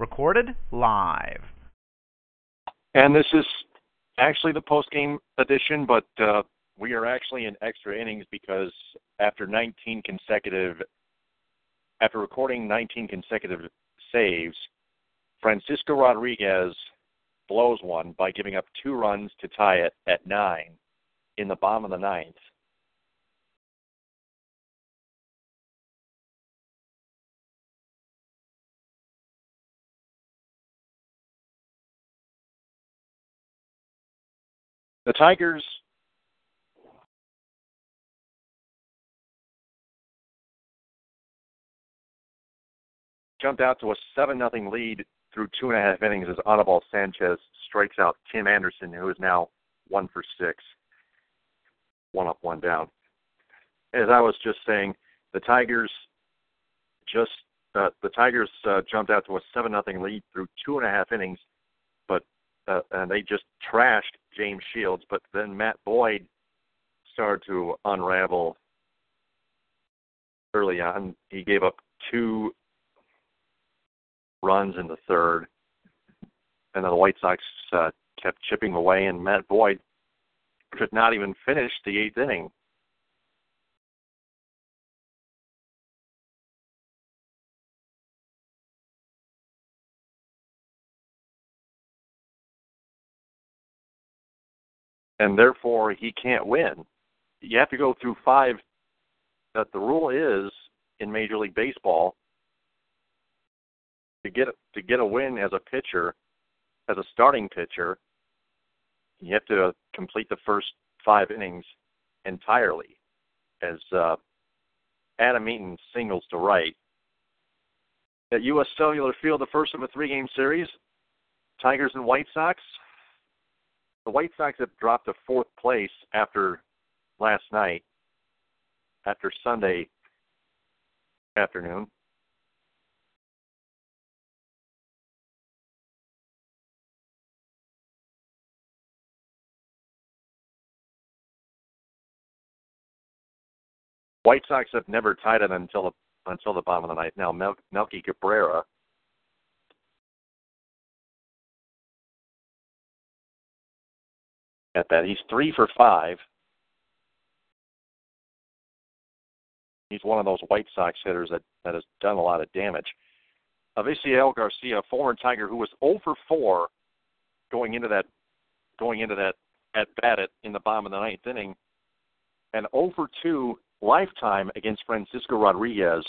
Recorded live. And this is actually the post game edition, but uh, we are actually in extra innings because after 19 consecutive, after recording 19 consecutive saves, Francisco Rodriguez blows one by giving up two runs to tie it at nine in the bottom of the ninth. The Tigers jumped out to a seven nothing lead through two and a half innings as Anibal Sanchez strikes out Tim Anderson, who is now one for six, one up, one down. As I was just saying, the Tigers just uh, the Tigers uh, jumped out to a seven nothing lead through two and a half innings, but uh, and they just trashed James Shields. But then Matt Boyd started to unravel early on. He gave up two runs in the third, and then the White Sox uh, kept chipping away, and Matt Boyd could not even finish the eighth inning. And therefore, he can't win. You have to go through five. That the rule is in Major League Baseball to get to get a win as a pitcher, as a starting pitcher, you have to complete the first five innings entirely. As uh, Adam Eaton singles to right at U.S. Cellular Field, the first of a three-game series, Tigers and White Sox. The White Sox have dropped to fourth place after last night, after Sunday afternoon. White Sox have never tied it until the until the bottom of the ninth. Now Mel- Melky Cabrera at that. He's three for five. He's one of those White Sox hitters that, that has done a lot of damage. Avisail Garcia, former Tiger, who was 0 for 4 going into that going into that at bat at, in the bottom of the ninth inning, and 0 for 2 lifetime against Francisco Rodriguez.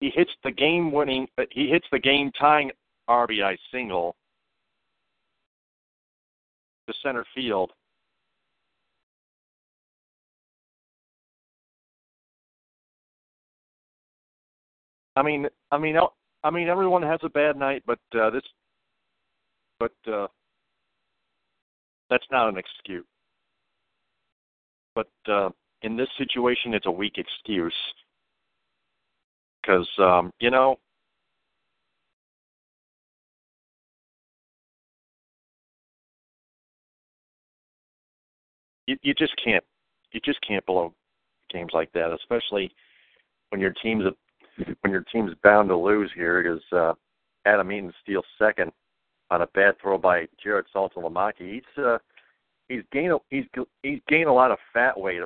He hits the game winning uh, he hits the game tying RBI single to center field. I mean, I mean, I mean, everyone has a bad night, but uh, this, but uh, that's not an excuse. But uh, in this situation, it's a weak excuse because um, you know you you just can't you just can't blow games like that, especially when your team's when your team's bound to lose here because uh, Adam Eaton steals second on a bad throw by Jared Saltalamacchia. He's uh, he's gained a, he's he's gained a lot of fat weight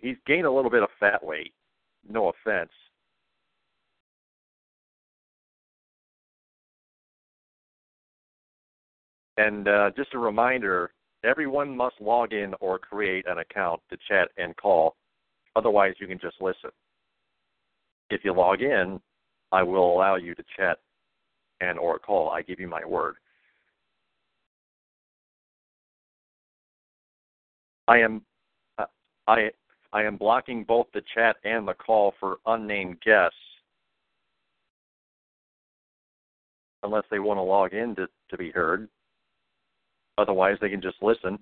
he's gained a little bit of fat weight. No offense. And uh, just a reminder everyone must log in or create an account to chat and call. Otherwise, you can just listen. If you log in, I will allow you to chat and or call. I give you my word. I am uh, I I am blocking both the chat and the call for unnamed guests. Unless they want to log in to, to be heard. Otherwise, they can just listen.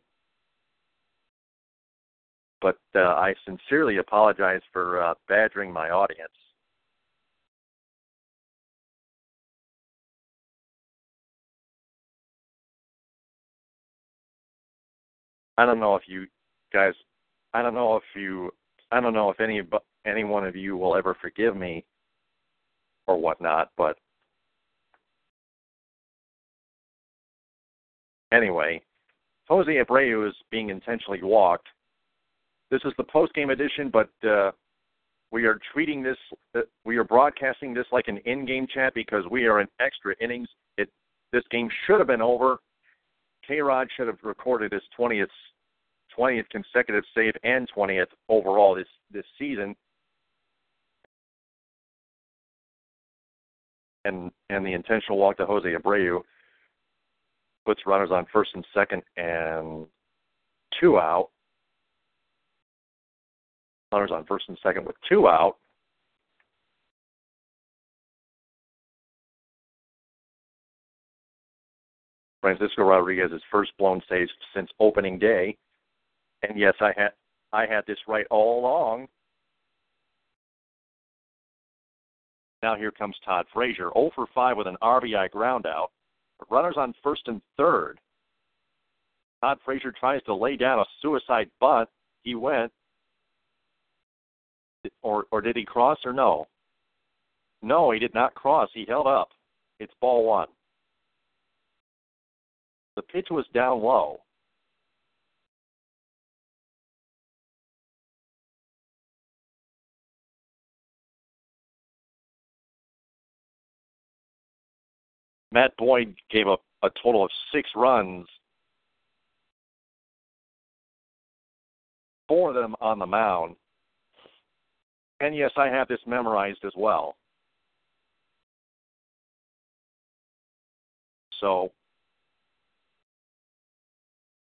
But uh, I sincerely apologize for uh, badgering my audience. I don't know if you guys, I don't know if you, I don't know if any any one of you will ever forgive me or whatnot, but anyway, Jose Abreu is being intentionally walked. This is the post game edition, but uh, we are treating this, uh, we are broadcasting this like an in game chat because we are in extra innings. It this game should have been over. K Rod should have recorded his 20th 20th consecutive save and 20th overall this this season. And and the intentional walk to Jose Abreu puts runners on first and second and two out. Runners on first and second with two out. Francisco Rodriguez's first blown save since opening day. And yes, I had I had this right all along. Now here comes Todd Frazier, 0 for 5 with an RBI groundout. Runners on first and third. Todd Frazier tries to lay down a suicide bunt. He went. Or or did he cross or no? No, he did not cross. He held up. It's ball one. The pitch was down low. Matt Boyd gave up a total of six runs, four of them on the mound. And yes, I have this memorized as well. So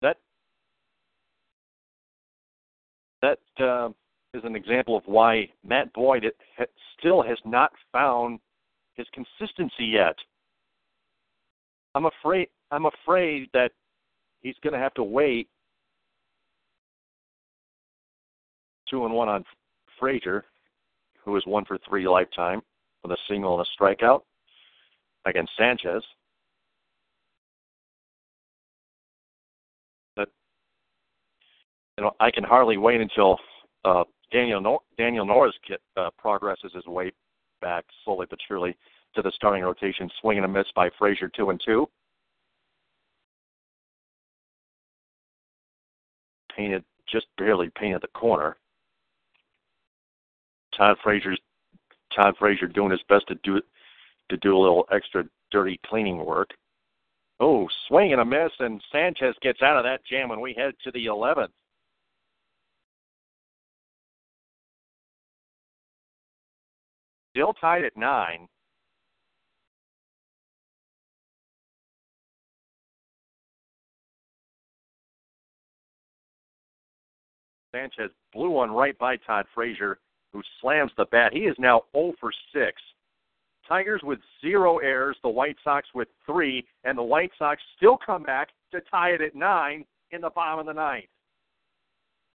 that that uh, is an example of why Matt Boyd still has not found his consistency yet. I'm afraid I'm afraid that he's going to have to wait two and one on Frazier, who is one for three lifetime with a single and a strikeout against Sanchez. But you know, I can hardly wait until uh, Daniel Nor- Daniel Norris get, uh, progresses his way back slowly but surely to the starting rotation, swing and a miss by Frazier, two and two. Painted, just barely painted the corner. Todd Frazier's Todd Frazier doing his best to do to do a little extra dirty cleaning work. Oh, swing and a miss, and Sanchez gets out of that jam, and we head to the 11th. Still tied at nine. Sanchez blew one right by Todd Frazier, who slams the bat. He is now 0 for 6. Tigers with zero errors, the White Sox with three, and the White Sox still come back to tie it at nine in the bottom of the ninth.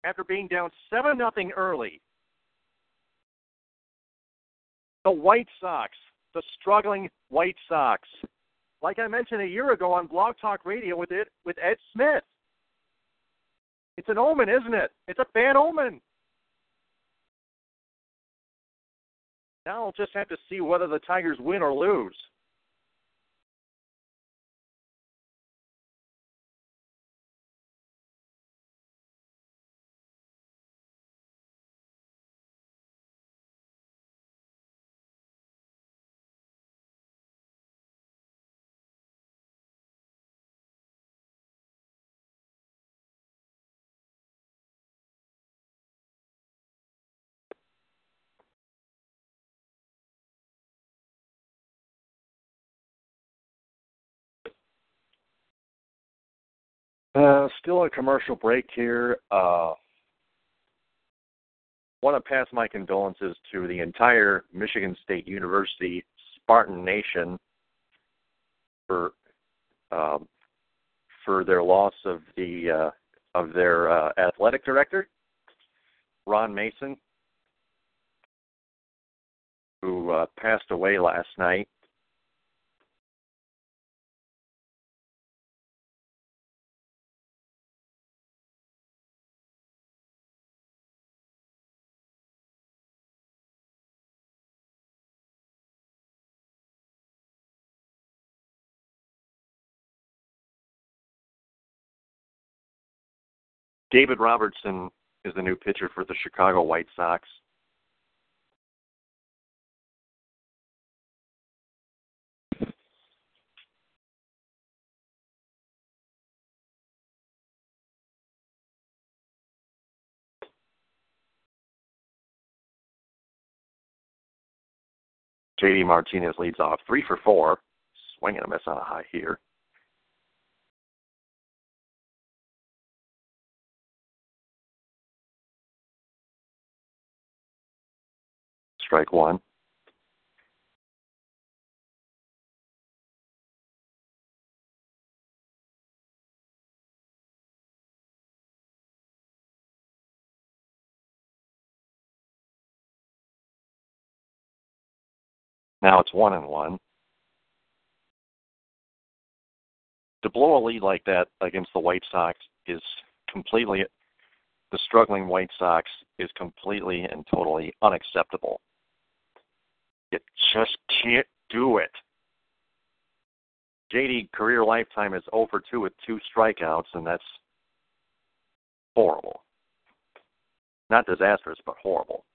After being down 7 nothing early, the White Sox, the struggling White Sox, like I mentioned a year ago on Blog Talk Radio with it with Ed Smith, it's an omen, isn't it? It's a bad omen. Now I'll just have to see whether the Tigers win or lose. Uh, still a commercial break here. Uh, want to pass my condolences to the entire Michigan State University Spartan Nation for um, for their loss of the uh, of their uh, athletic director, Ron Mason, who uh, passed away last night. David Robertson is the new pitcher for the Chicago White Sox. JD Martinez leads off three for four, swinging a miss on a high here. Strike one. Now it's one and one. To blow a lead like that against the White Sox is completely the struggling White Sox is completely and totally unacceptable. You just can't do it. JD career lifetime is over 2 with two strikeouts, and that's horrible. Not disastrous, but horrible.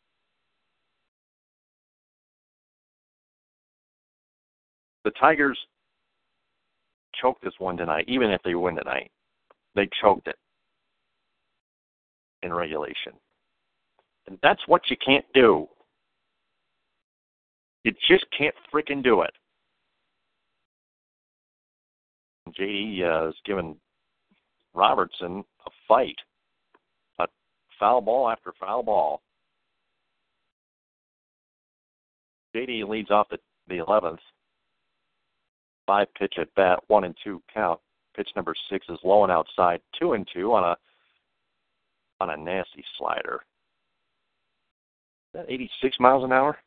The Tigers choked this one tonight, even if they win tonight. They choked it in regulation. And that's what you can't do. You just can't freaking do it. JD uh, is giving Robertson a fight, a foul ball after foul ball. JD leads off the the eleventh. Five pitch at bat, one and two count. Pitch number six is low and outside, two and two on a on a nasty slider. Is that 86 miles an hour?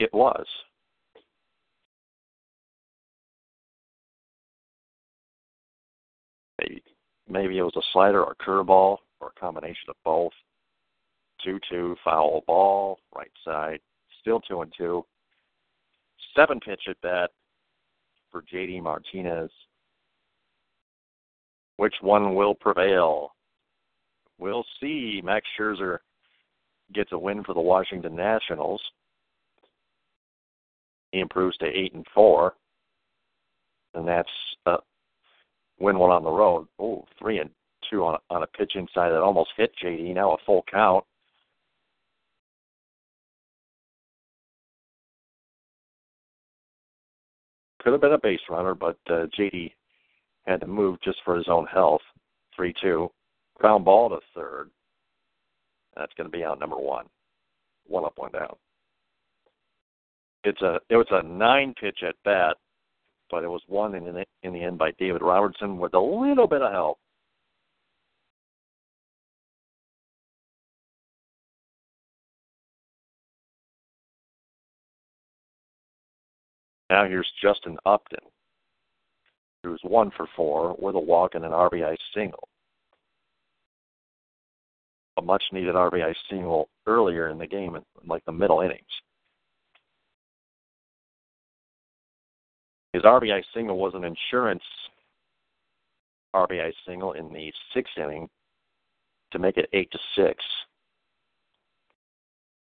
It was. Maybe, maybe it was a slider or a curveball or a combination of both. 2 2, foul ball, right side, still 2 and 2. Seven pitch at bat for JD Martinez. Which one will prevail? We'll see. Max Scherzer gets a win for the Washington Nationals. He improves to eight and four, and that's uh, win one on the road. Oh, three and two on on a pitch inside that almost hit JD. Now a full count. Could have been a base runner, but uh, JD had to move just for his own health. Three two, ground ball to third. That's going to be out number one. One up, one down it's a it was a nine pitch at bat, but it was won in the, in the end by David Robertson with a little bit of help. Now here's Justin Upton, who's one for four with a walk and an RBI single. A much needed RBI single earlier in the game, in like the middle innings. His RBI single was an insurance RBI single in the sixth inning to make it eight to six.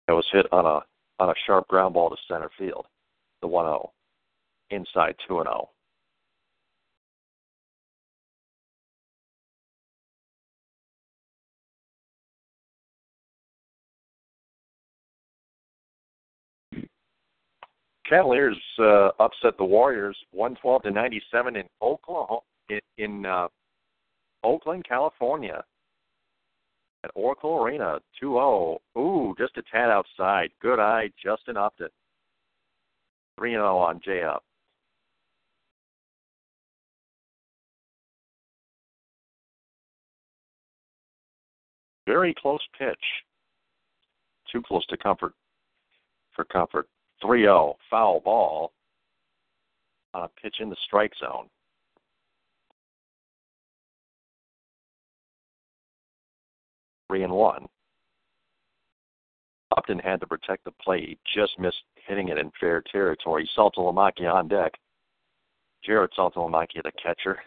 It was hit on a on a sharp ground ball to center field, the 1-0, inside 2 Cavaliers uh, upset the Warriors 112 to 97 in Oklahoma in, in uh, Oakland, California. at Oracle Arena, 2-0. Ooh, just a tad outside. Good eye, Justin Upton. 3-0 on J Up. Very close pitch. Too close to comfort for comfort. 3-0, foul ball on a pitch in the strike zone. Three and one. Upton had to protect the plate. He just missed hitting it in fair territory. Saltalamacchia on deck. Jared Saltalamacchia, the catcher.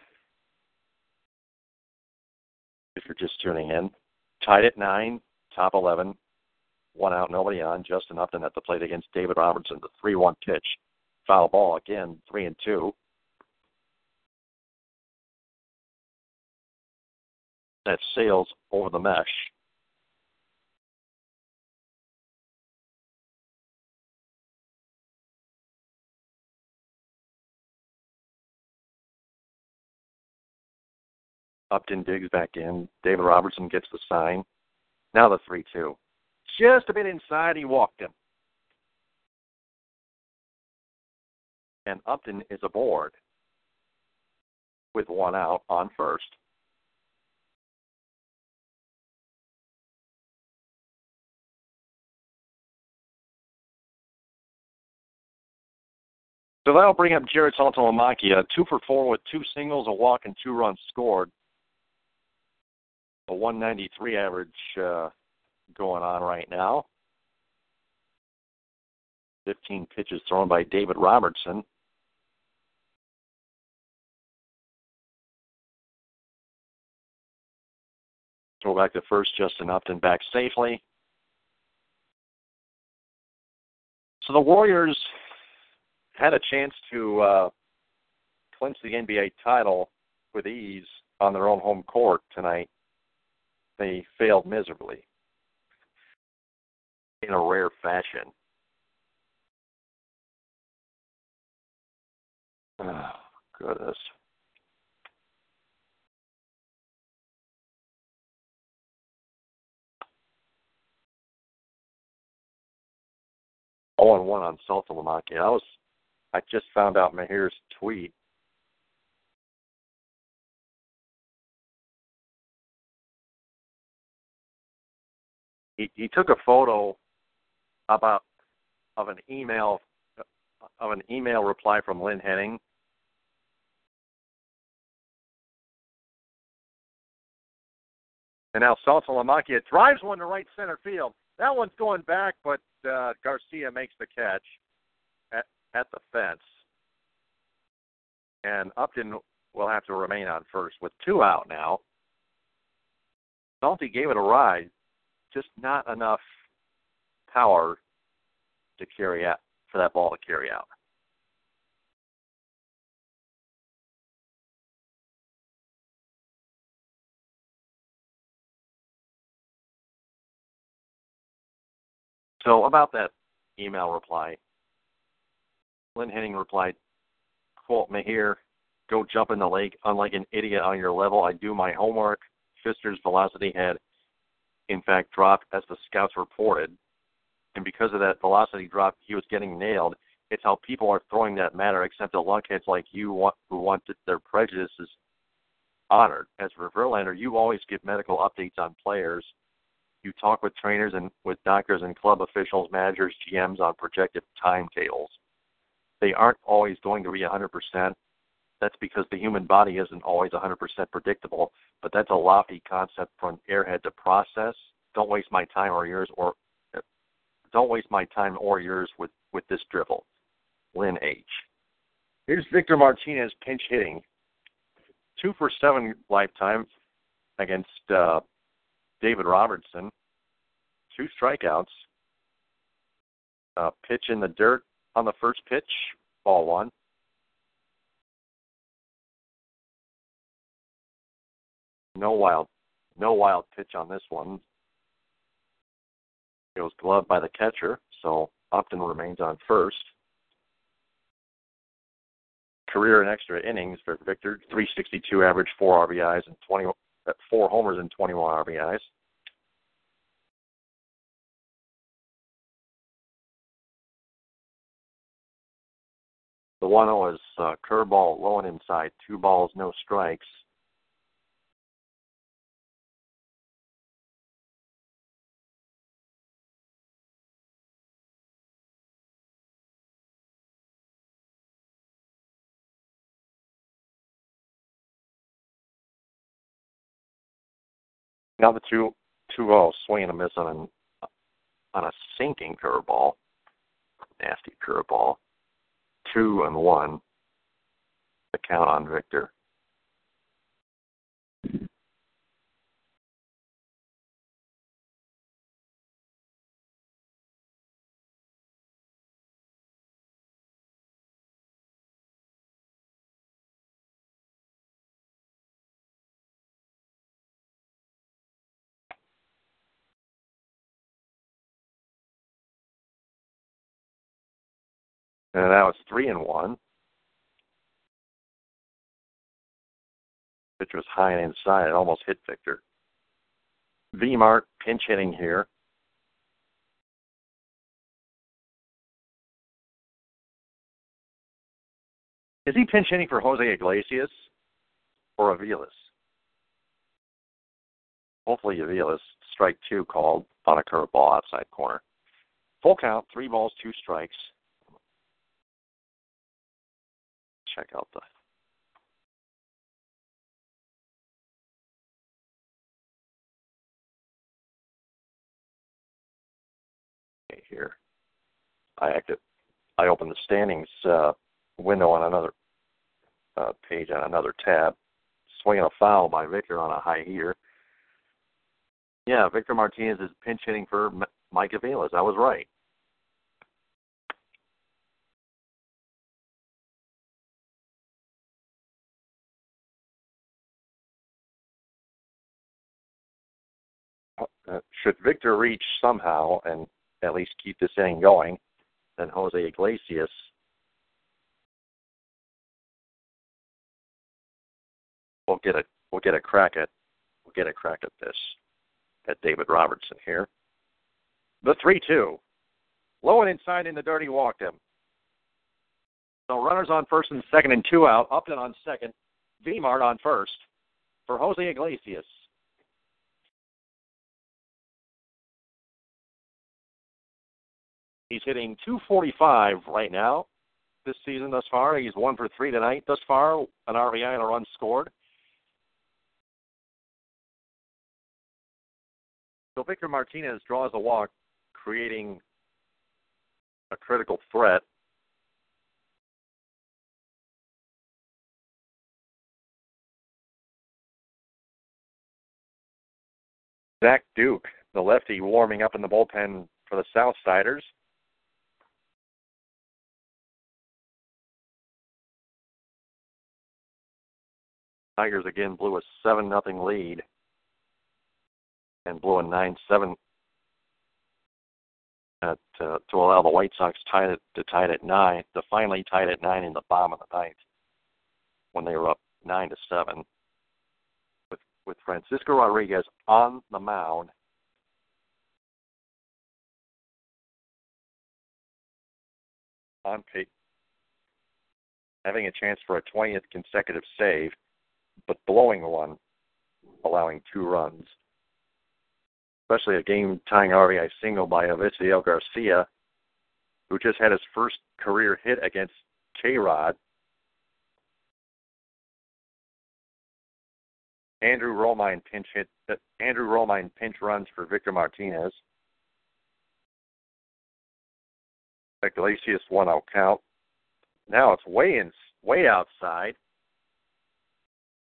If you're just tuning in, tied at nine, top 11, one out, nobody on. Justin Upton at the plate against David Robertson, the 3 1 pitch. Foul ball again, 3 and 2. That sails over the mesh. Upton digs back in. David Robertson gets the sign. Now the 3 2. Just a bit inside, he walked him. And Upton is aboard with one out on first. So that'll bring up Jared Saltalamacchia, two for four with two singles, a walk, and two runs scored a 193 average uh, going on right now. 15 pitches thrown by David Robertson. Throw back to first, Justin Upton back safely. So the Warriors had a chance to uh, clinch the NBA title with ease on their own home court tonight they failed miserably in a rare fashion. Oh, goodness. Oh, and one on Saltalamacchia. I was, I just found out Mahir's tweet he, he took a photo about of an email of an email reply from Lynn Henning. And now Saltalamacchia drives one to right center field. That one's going back, but uh, Garcia makes the catch at, at the fence. And Upton will have to remain on first with two out now. Salty gave it a ride just not enough power to carry out for that ball to carry out. So about that email reply, Lynn Henning replied, quote, me Mahir, go jump in the lake. Unlike an idiot on your level, I do my homework. Fister's velocity had in fact, dropped as the scouts reported. And because of that velocity drop, he was getting nailed. It's how people are throwing that matter, except the lunkheads like you want, who want their prejudices honored. As for Verlander, you always give medical updates on players. You talk with trainers and with doctors and club officials, managers, GMs on projected timetables. They aren't always going to be 100%. That's because the human body isn't always 100% predictable, but that's a lofty concept for an airhead to process. Don't waste my time or yours, or don't waste my time or yours with with this drivel. Lynn H. Here's Victor Martinez pinch hitting, two for seven lifetime against uh, David Robertson, two strikeouts. Uh, pitch in the dirt on the first pitch, ball one. No wild, no wild pitch on this one. It was gloved by the catcher, so Upton remains on first. Career and extra innings for Victor: 362 average, four RBIs, and 20 uh, four homers and 21 RBIs. The 1 0 is uh, curveball low and inside, two balls, no strikes. Now the two two zero swing and a miss on an on a sinking curveball, nasty curveball. Two and one. The count on Victor. And now it's three and one. Pitch was high and inside. It almost hit Victor. V Mart pinch hitting here. Is he pinch hitting for Jose Iglesias or Aviles? Hopefully Aviles. Strike two called on a curveball outside corner. Full count, three balls, two strikes. Check out the okay, here. I acted I opened the standings uh, window on another uh, page on another tab. Swinging a foul by Victor on a high heater. Yeah, Victor Martinez is pinch hitting for Mike Aviles. I was right. Should Victor reach somehow and at least keep this inning going, then Jose Iglesias will get a will get a crack at will get a crack at this at David Robertson here. The three two. Low and inside in the dirty walked him. So runners on first and second and two out. Upton on second. Vmart on first for Jose Iglesias. He's hitting 245 right now this season thus far. He's one for three tonight thus far, an RBI and a run scored. So Victor Martinez draws a walk, creating a critical threat. Zach Duke, the lefty, warming up in the bullpen for the Southsiders. Tigers again blew a seven nothing lead and blew a nine seven at, uh, to allow the White Sox it to tie it at nine to finally tie it at nine in the bottom of the ninth when they were up nine to seven with with Francisco Rodriguez on the mound. On pace, having a chance for a 20th consecutive save but blowing one, allowing two runs. Especially a game tying RBI single by Avisail Garcia, who just had his first career hit against K Rod. Andrew Romine pinch hit uh, Andrew Romine pinch runs for Victor Martinez. Iglesias one out count. Now it's way in way outside.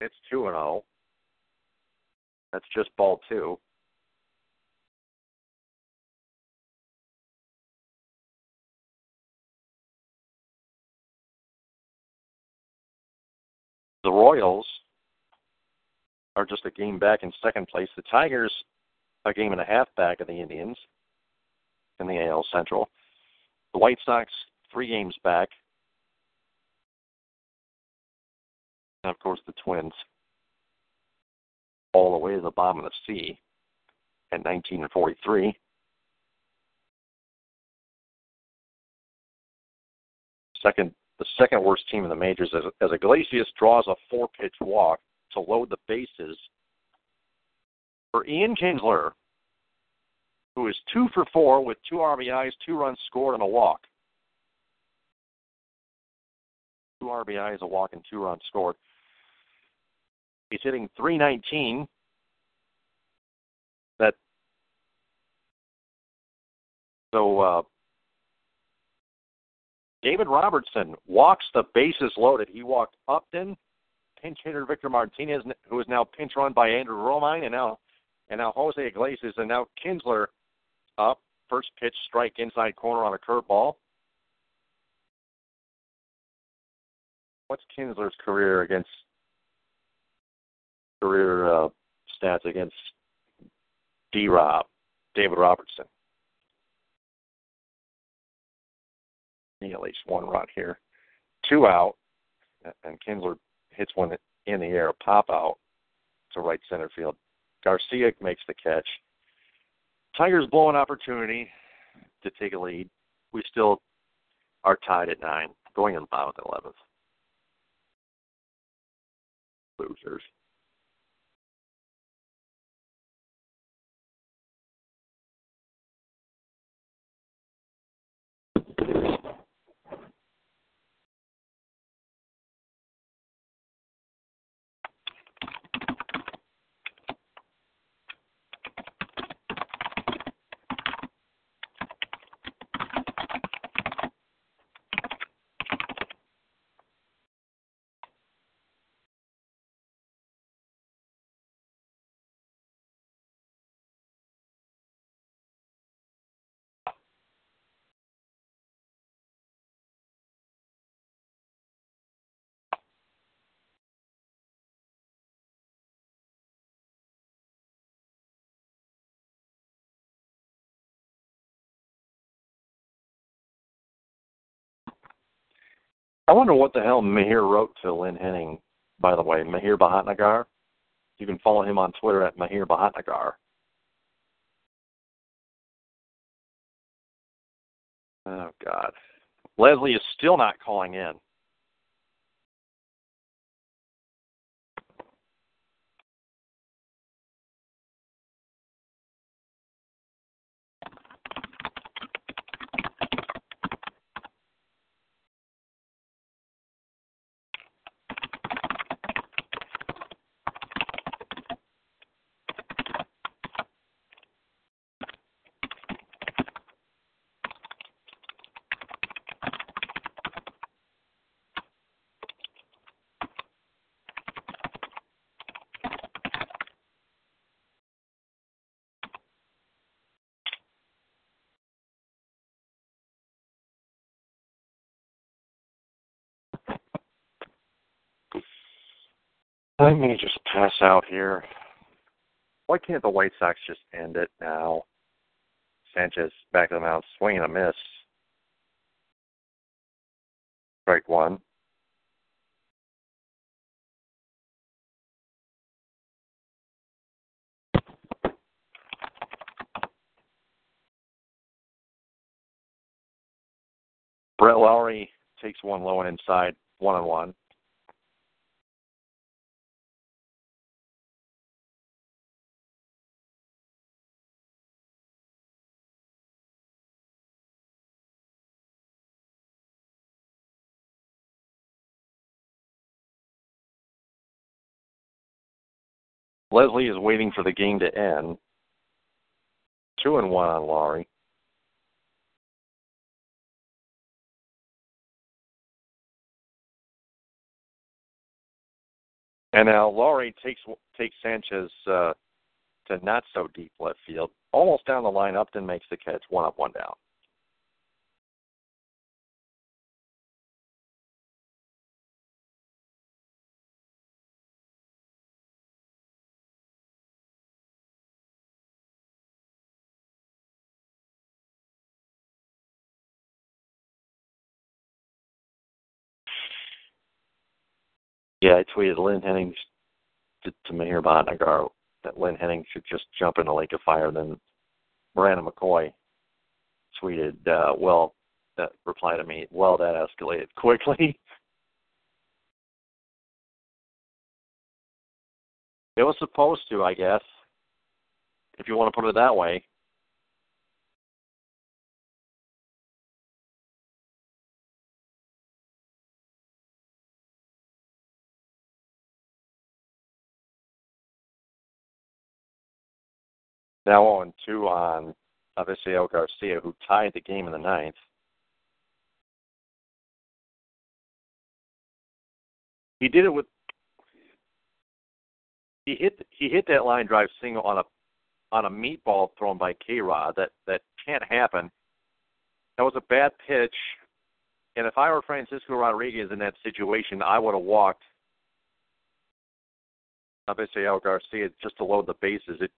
It's 2 and 0. That's just ball two. The Royals are just a game back in second place. The Tigers a game and a half back of the Indians in the AL Central. The White Sox three games back and of course the Twins, all the way to the bottom of the sea at 1943. Second, the second worst team in the majors as, as Iglesias draws a four pitch walk to load the bases for Ian Kinsler, who is two for four with two RBIs, two runs scored, and a walk. Two RBIs, a walk, and two runs scored. He's hitting 319. That so uh, David Robertson walks the bases loaded. He walked Upton, pinch hitter Victor Martinez, who is now pinch run by Andrew Romine, and now and now Jose Iglesias, and now Kinsler up. First pitch strike inside corner on a curveball. What's Kinsler's career against career uh, stats against D. Rob, David Robertson? Need at least one run here. Two out, and Kinsler hits one in the air, pop out to right center field. Garcia makes the catch. Tigers blow an opportunity to take a lead. We still are tied at nine, going in the bottom of the eleventh. Losers. I wonder what the hell Mahir wrote to Lynn Henning, by the way, Mahir Bhatnagar. You can follow him on Twitter at Mahir Bhatnagar. Oh, God. Leslie is still not calling in. I may just pass out here. Why can't the White Sox just end it now? Sanchez back of the mound, swinging a miss. Strike one. Brett Lawrie takes one low and inside, one on one. Leslie is waiting for the game to end. Two and one on Lawrie. And now Lawrie takes takes Sanchez uh, to not so deep left field, almost down the line. Upton makes the catch, one up, one down. Yeah, I tweeted Lynn Henning to, to Mahir Bhatnagar that Lynn Henning should just jump in the lake of fire. Then Miranda McCoy tweeted, uh, well, that reply to me, well, that escalated quickly. it was supposed to, I guess, if you want to put it that way. Now on two um, on Avisail Garcia, who tied the game in the ninth. He did it with he hit he hit that line drive single on a on a meatball thrown by K Rod. That that can't happen. That was a bad pitch. And if I were Francisco Rodriguez in that situation, I would have walked Avisail Garcia just to load the bases. It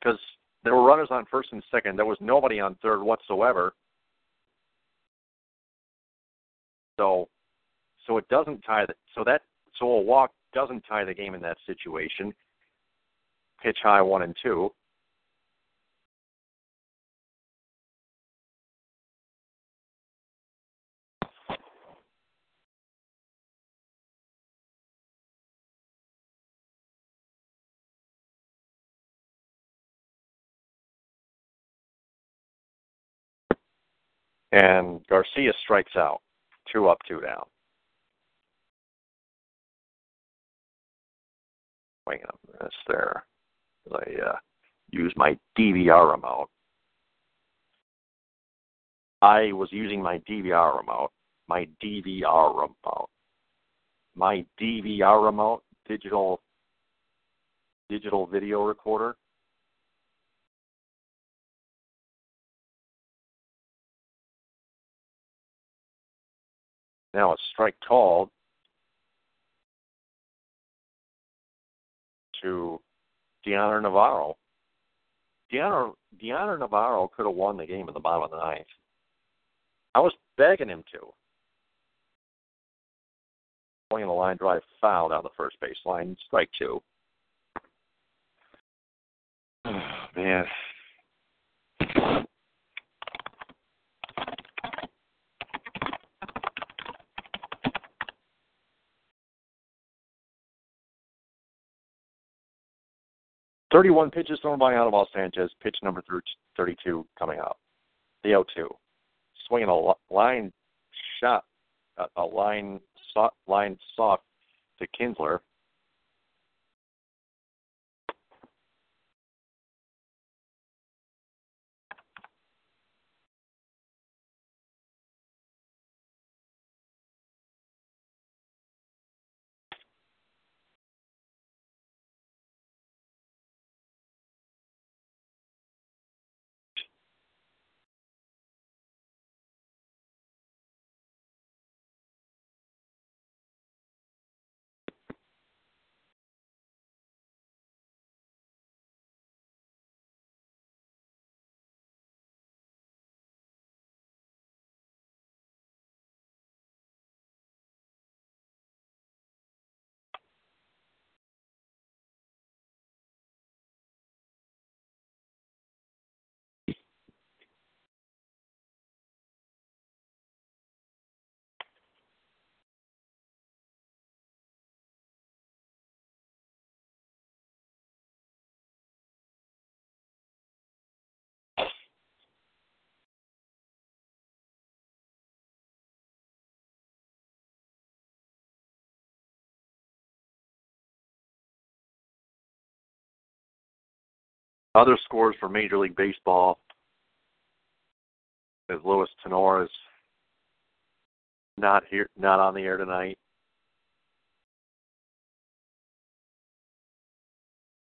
because there were runners on first and second. There was nobody on third whatsoever. So, so it doesn't tie the so that so a walk doesn't tie the game in that situation. Pitch high one and two. And Garcia strikes out. Two up, two down. Wait a minute, there. I uh, use my DVR remote. I was using my DVR remote. My DVR remote. My DVR remote, digital digital video recorder. Now a strike called to Dioner Navarro. Dioner Navarro could have won the game in the bottom of the ninth. I was begging him to. Playing the line drive foul down the first baseline, strike two. man. 31 pitches thrown by Anibal Sanchez, pitch number 32 coming up. The 0 2. Swinging a line shot, a line, soft, line soft to Kinsler. Other scores for Major League Baseball as Louis Tenor is not here, not on the air tonight.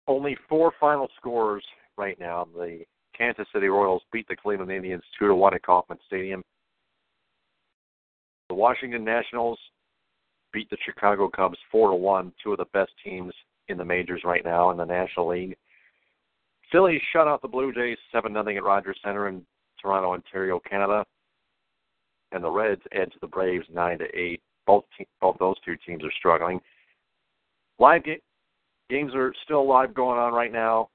Only four final scores right now. The Kansas City Royals beat the Cleveland Indians two to one at Kauffman Stadium. The Washington Nationals beat the Chicago Cubs four to one, two of the best teams in the majors right now in the National League. Phillies shut out the Blue Jays 7 0 at Rogers Center in Toronto, Ontario, Canada. And the Reds edge the Braves 9 to 8. Both te- both those two teams are struggling. Live ga- games are still live going on right now.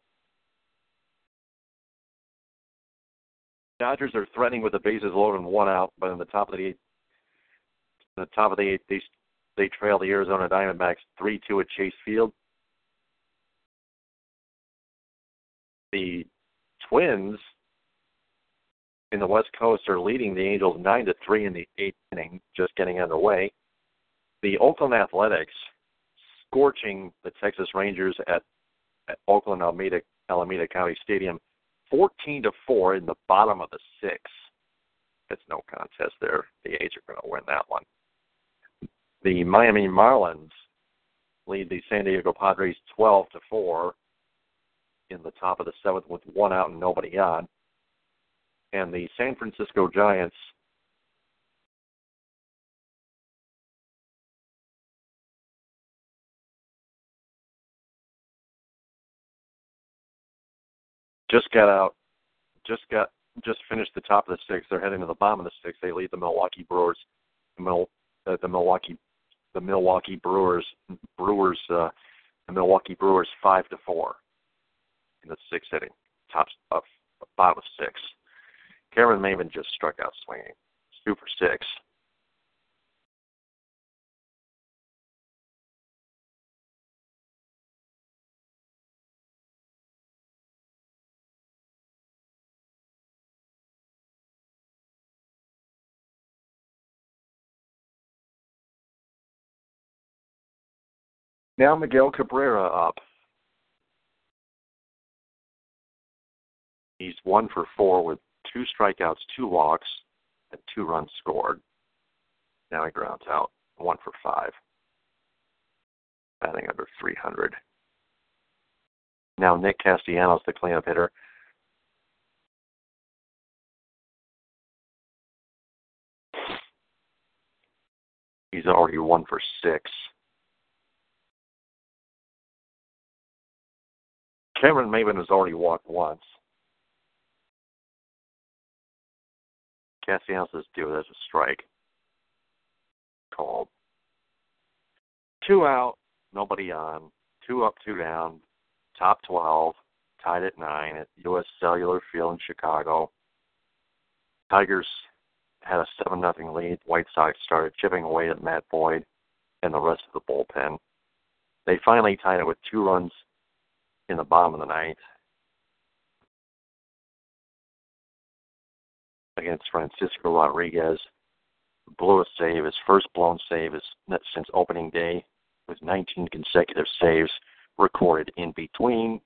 Dodgers are threatening with the bases loaded and one out, but in the top of the eighth, in the top of the eighth, they they trail the Arizona Diamondbacks three two at Chase Field. The Twins in the West Coast are leading the Angels nine to three in the eighth inning, just getting underway. The Oakland Athletics scorching the Texas Rangers at, at Oakland Alameda Alameda County Stadium, fourteen to four in the bottom of the sixth. It's no contest there. The A's are going to win that one. The Miami Marlins lead the San Diego Padres twelve to four in the top of the seventh with one out and nobody on and the San Francisco Giants just got out, just got just finished the top of the sixth. They're heading to the bottom of the sixth. They lead the Milwaukee Brewers, the, Mil, uh, the Milwaukee, the Milwaukee Brewers, Brewers, uh, the Milwaukee Brewers five to four in the sixth inning. Top of bottom of six. Cameron Maybin just struck out swinging. Two for six. Now Miguel Cabrera up. He's one for four with two strikeouts, two walks, and two runs scored. Now he grounds out, one for five. Batting under 300. Now Nick Castellanos, the cleanup hitter. He's already one for six. Cameron Maybin has already walked once. Castellanos it as a strike. Called. Two out, nobody on. Two up, two down. Top 12, tied at nine at U.S. Cellular Field in Chicago. Tigers had a 7 nothing lead. White Sox started chipping away at Matt Boyd and the rest of the bullpen. They finally tied it with two runs in the bottom of the ninth. Against Francisco Rodriguez. Blew a save, his first blown save is since opening day, with 19 consecutive saves recorded in between.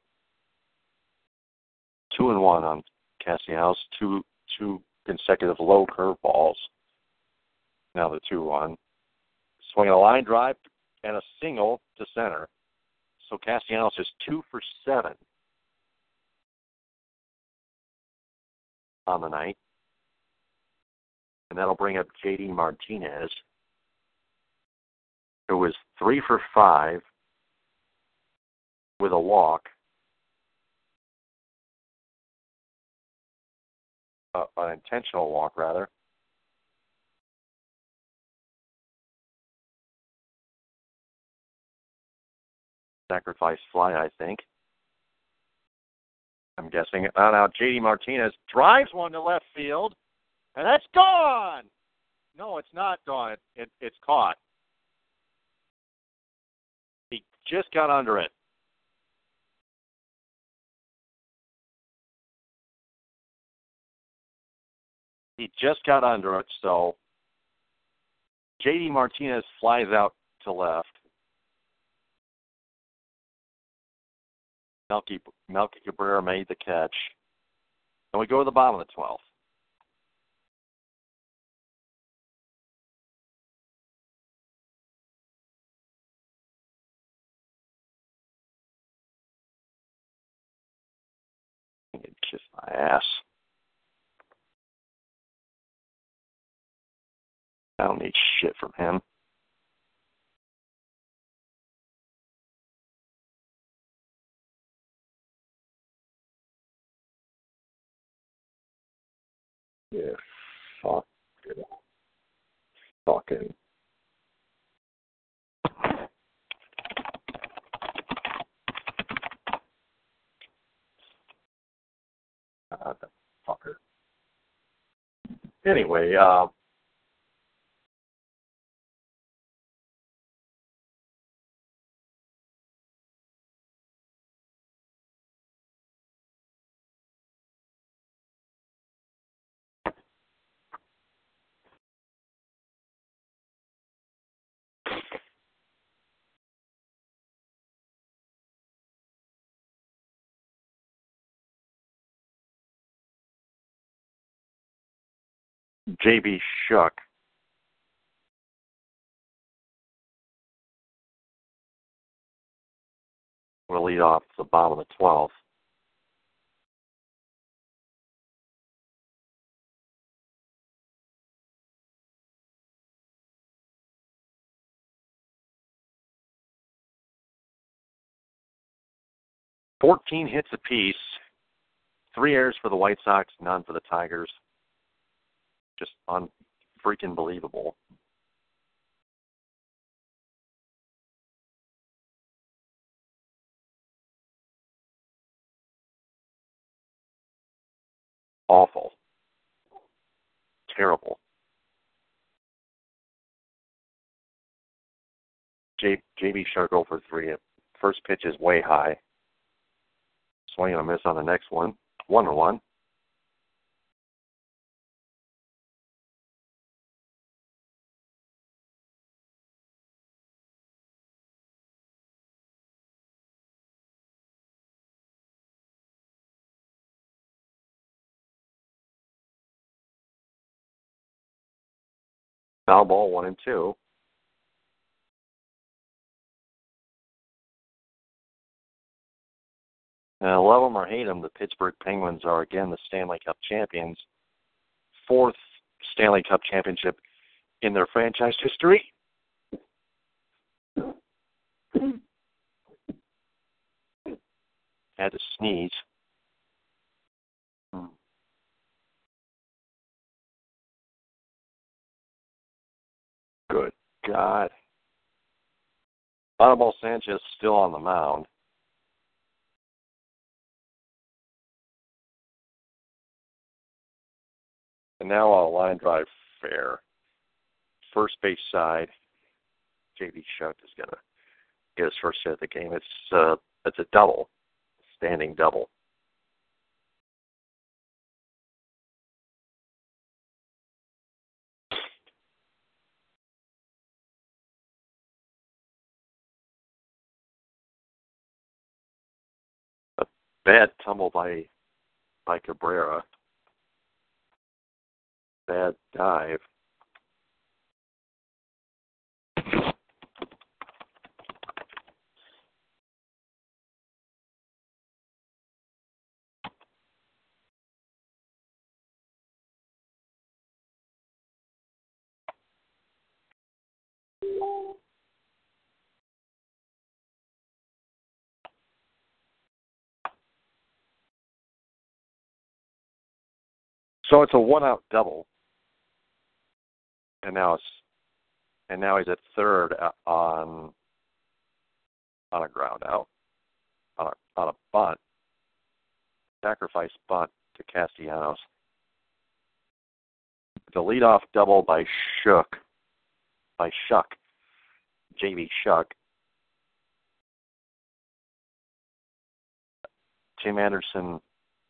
Two and one on Castellanos, two two consecutive low curve balls. Now the two one. Swing a line drive and a single to center. So Castellanos is two for seven on the night and that'll bring up JD Martinez, who was three for five with a walk. Uh, an intentional walk, rather. Sacrifice fly, I think. I'm guessing. Oh, now JD Martinez drives one to left field and that's gone. No, it's not gone. It, it, it's caught. He just got under it. He just got under it, so JD Martinez flies out to left. Melky, Melky Cabrera made the catch. And we go to the bottom of the 12th. Kiss my ass. I don't need shit from him. Yeah, fuck. Fucking. Uh, the fucker. Anyway, uh, JB Shuck. We'll lead off the bottom of the 12th. Fourteen hits apiece, three errors for the White Sox, none for the Tigers just unfreaking believable. Awful. Terrible. J, JB Shuck over three. First pitch is way high. Swing and a miss on the next one. One and one. Foul ball one and two. Uh, love them or hate them, the Pittsburgh Penguins are again the Stanley Cup champions. Fourth Stanley Cup championship in their franchise history. Had to sneeze. Good God. Anibal Sanchez still on the mound. And now a line drive fair. First base side. JB Shuck is gonna get his first hit of the game. It's uh it's a double. Standing double. Bad tumble by by Cabrera. Bad dive. So it's a one out double. And now it's and now he's at third on on a ground out. On a on a bunt. Sacrifice bunt to Castellanos. The leadoff double by Shook by Shuck. JB Shuck. Tim Anderson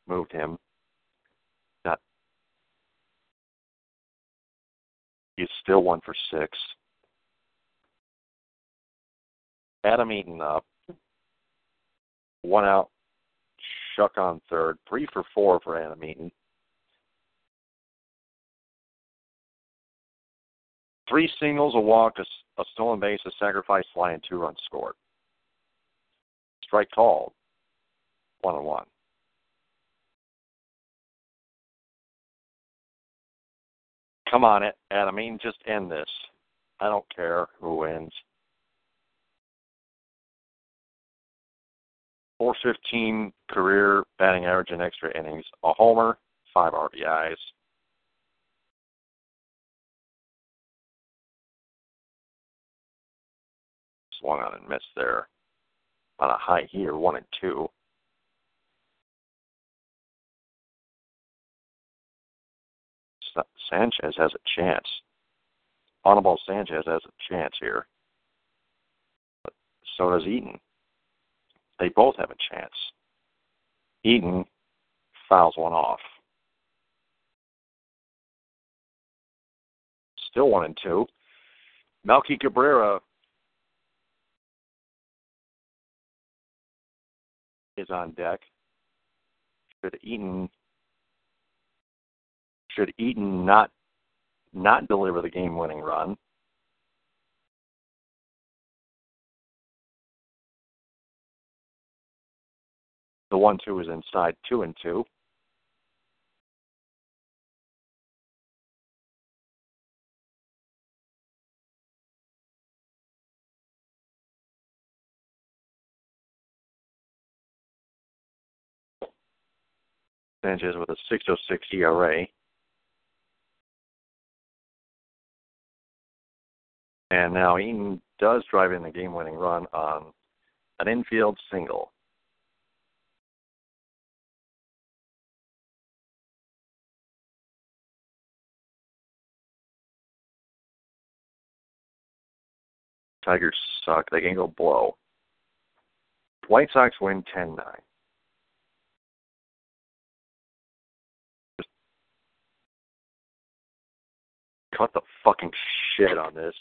moved him. He's still one for six. Adam Eaton up. One out. Shuck on third. Three for four for Adam Eaton. Three singles, a walk, a, a stolen base, a sacrifice fly, and two runs scored. Strike called. One on one. Come on, it Adam. I mean, just end this. I don't care who wins. 415 career batting average in extra innings, a homer, five RBIs. Swung on and missed there. On a high here, one and two. Sanchez has a chance. Anibal Sanchez has a chance here. But so does Eaton. They both have a chance. Eaton fouls one off. Still one and two. Melky Cabrera is on deck. Should Eaton should Eaton not not deliver the game winning run, the one two is inside two and two. Sanchez with a 606 ERA. And now Eaton does drive in the game winning run on an infield single. Tigers suck. They can go blow. White Sox win 10 9. cut the fucking shit on this.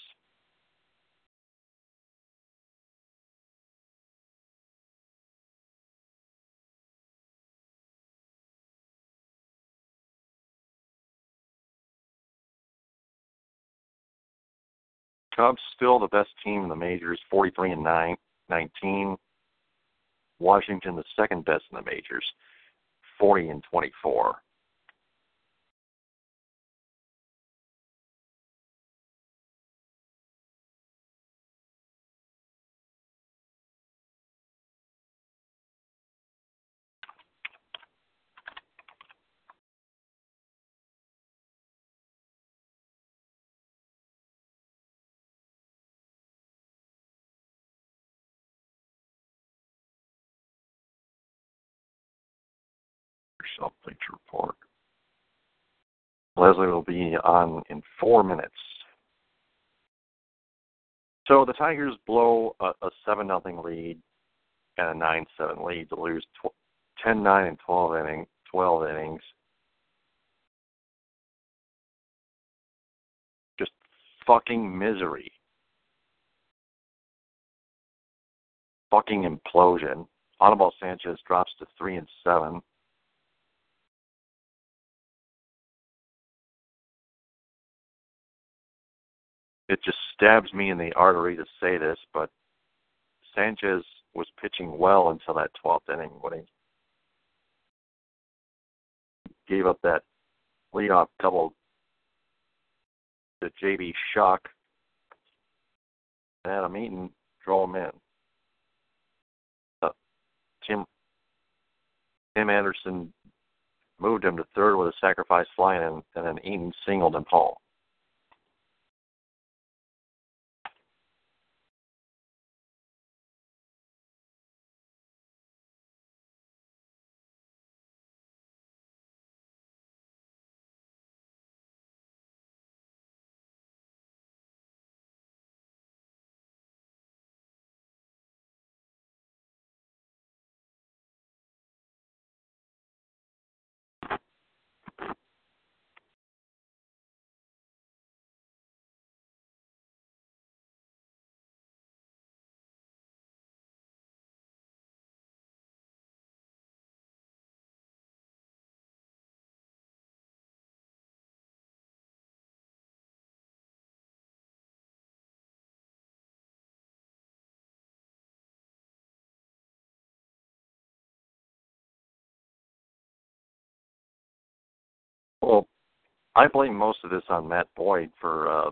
Cubs still the best team in the majors, 43 and 9, 19. Washington the second best in the majors, 40 and 24. Self Bleacher Report. Leslie will be on in four minutes. So the Tigers blow a, a 7 nothing lead and a 9 7 lead to lose 10 9 and 12 inning, 12 innings. Just fucking misery. Fucking implosion. Anibal Sanchez drops to 3 and 7. It just stabs me in the artery to say this, but Sanchez was pitching well until that 12th inning when he gave up that leadoff double to J.B. Shuck. And Adam Eaton drove him in. Uh, Tim Tim Anderson moved him to third with a sacrifice fly, and, and then Eaton singled him home. I blame most of this on Matt Boyd for uh,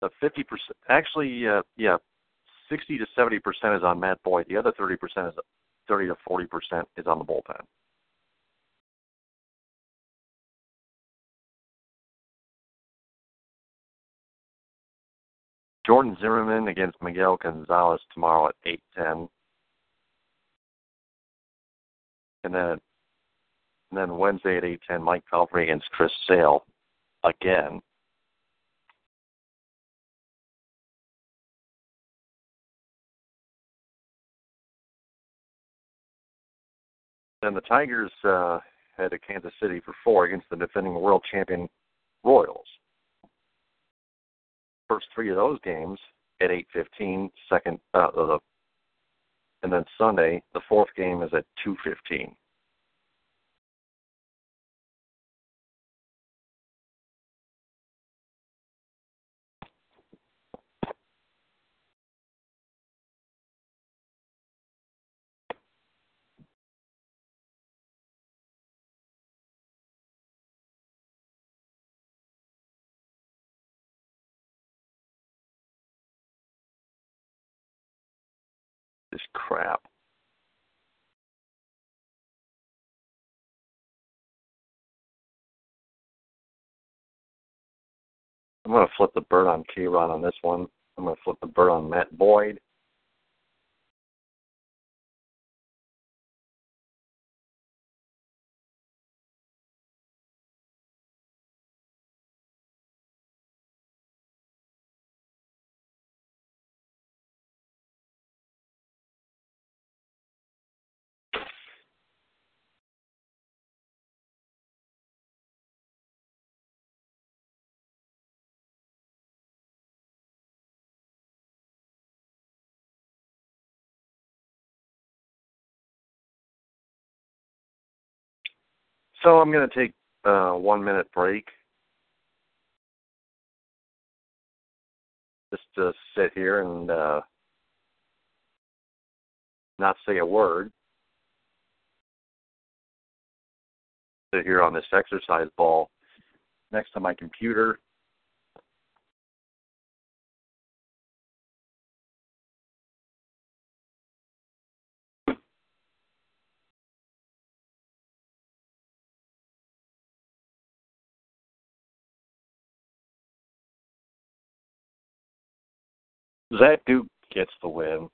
the fifty percent. Actually, uh, yeah, sixty to seventy percent is on Matt Boyd. The other thirty percent is thirty to forty percent is on the bullpen. Jordan Zimmermann against Miguel Gonzalez tomorrow at eight ten. And then And then Wednesday at 8:10, Mike Pelfrey against Chris Sale again. Then the Tigers uh, head to Kansas City for four against the defending world champion Royals. First three of those games at 8:15. Second, uh, the, and then Sunday, the fourth game is at 2:15. Crap. I'm going to flip the bird on K-Rod on this one. I'm going to flip the bird on Matt Boyd. So I'm going to take a one minute break. Just to sit here and uh, not say a word. Sit here on this exercise ball next to my computer. Zach Duke gets the win.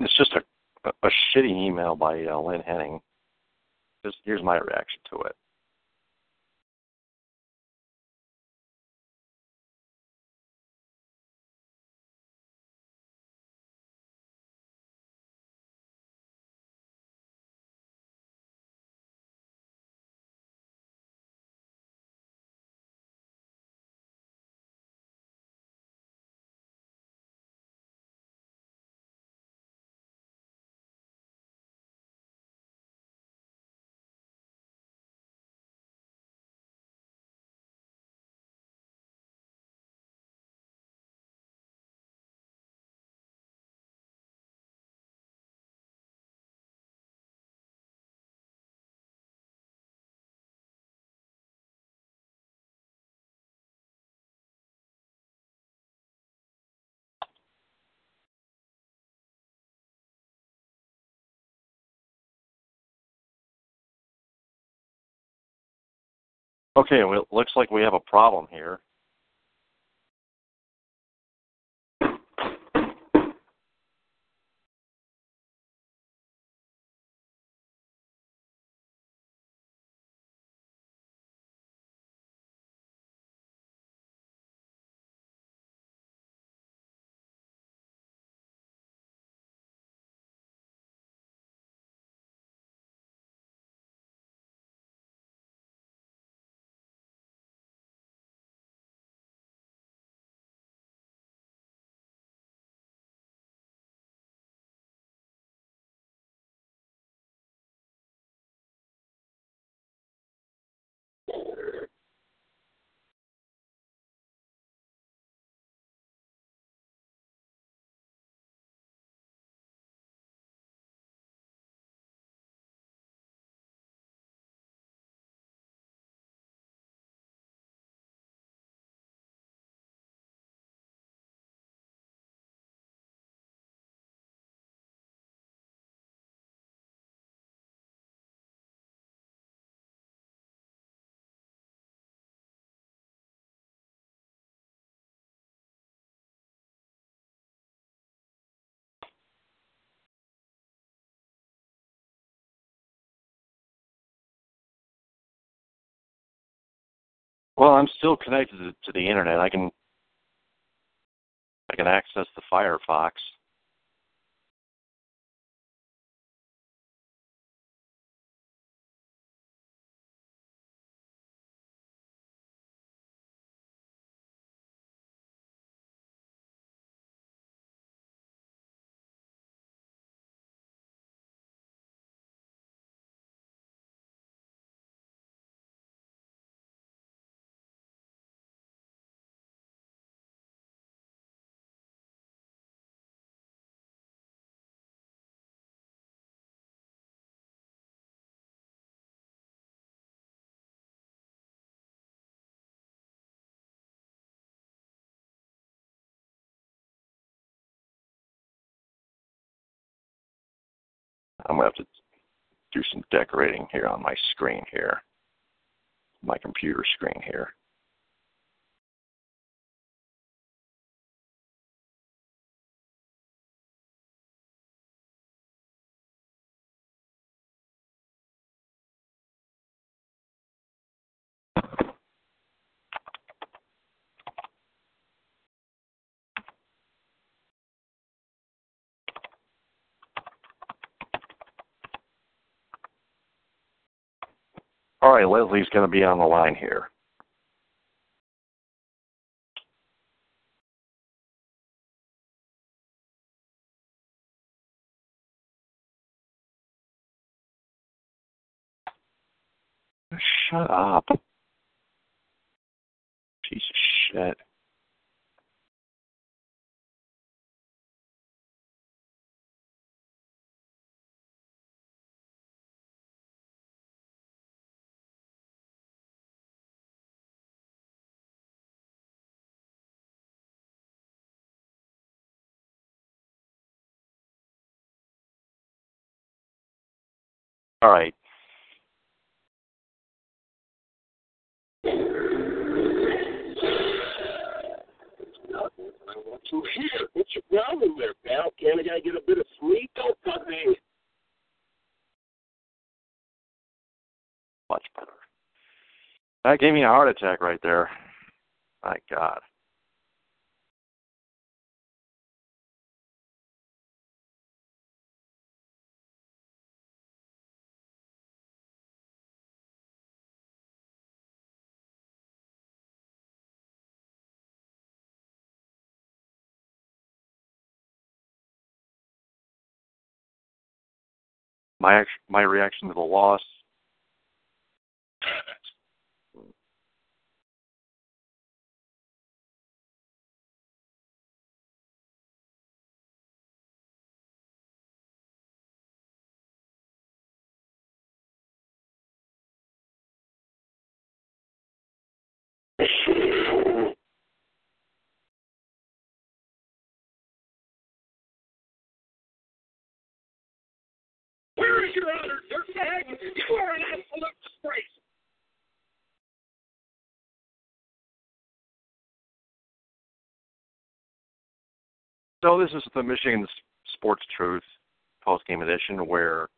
It's just a a shitty email by uh, Lynn Henning. Just here's my reaction to it. Okay, well, it looks like we have a problem here. Well, I'm still connected to, the internet. I can I can access the Firefox. Gonna have to do some decorating here on my screen here, my computer screen here. Right, Leslie's going to be on the line here. Shut up. Piece of shit. All right. What's here? What's your problem there, pal? Can't a guy get a bit of sleep? Don't fuck me. Much better. That gave me a heart attack right there. My God. My act- my reaction to the loss. Honor, dirtbag? You are an absolute disgrace. So this is the Michigan Sports Truth post game edition where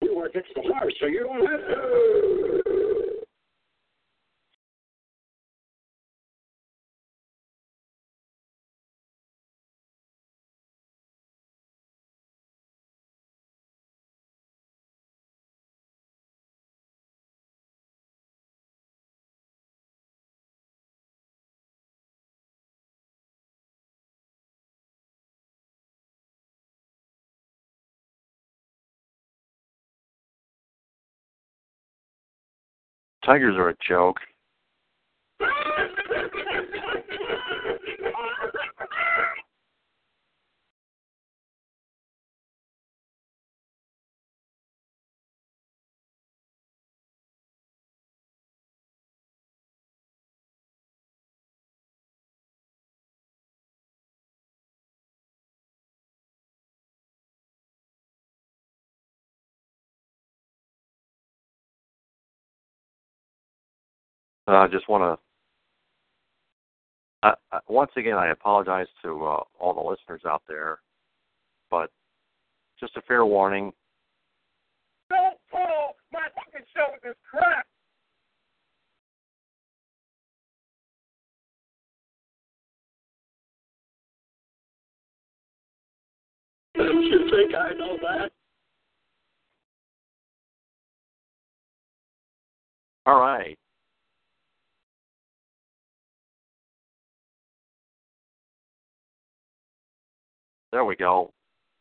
You to fix the horse, so you don't have to. Tigers are a joke. But I just want to. Once again, I apologize to uh, all the listeners out there, but just a fair warning. Don't pull my fucking show with this crap. Don't you think I know that? All right. There we go.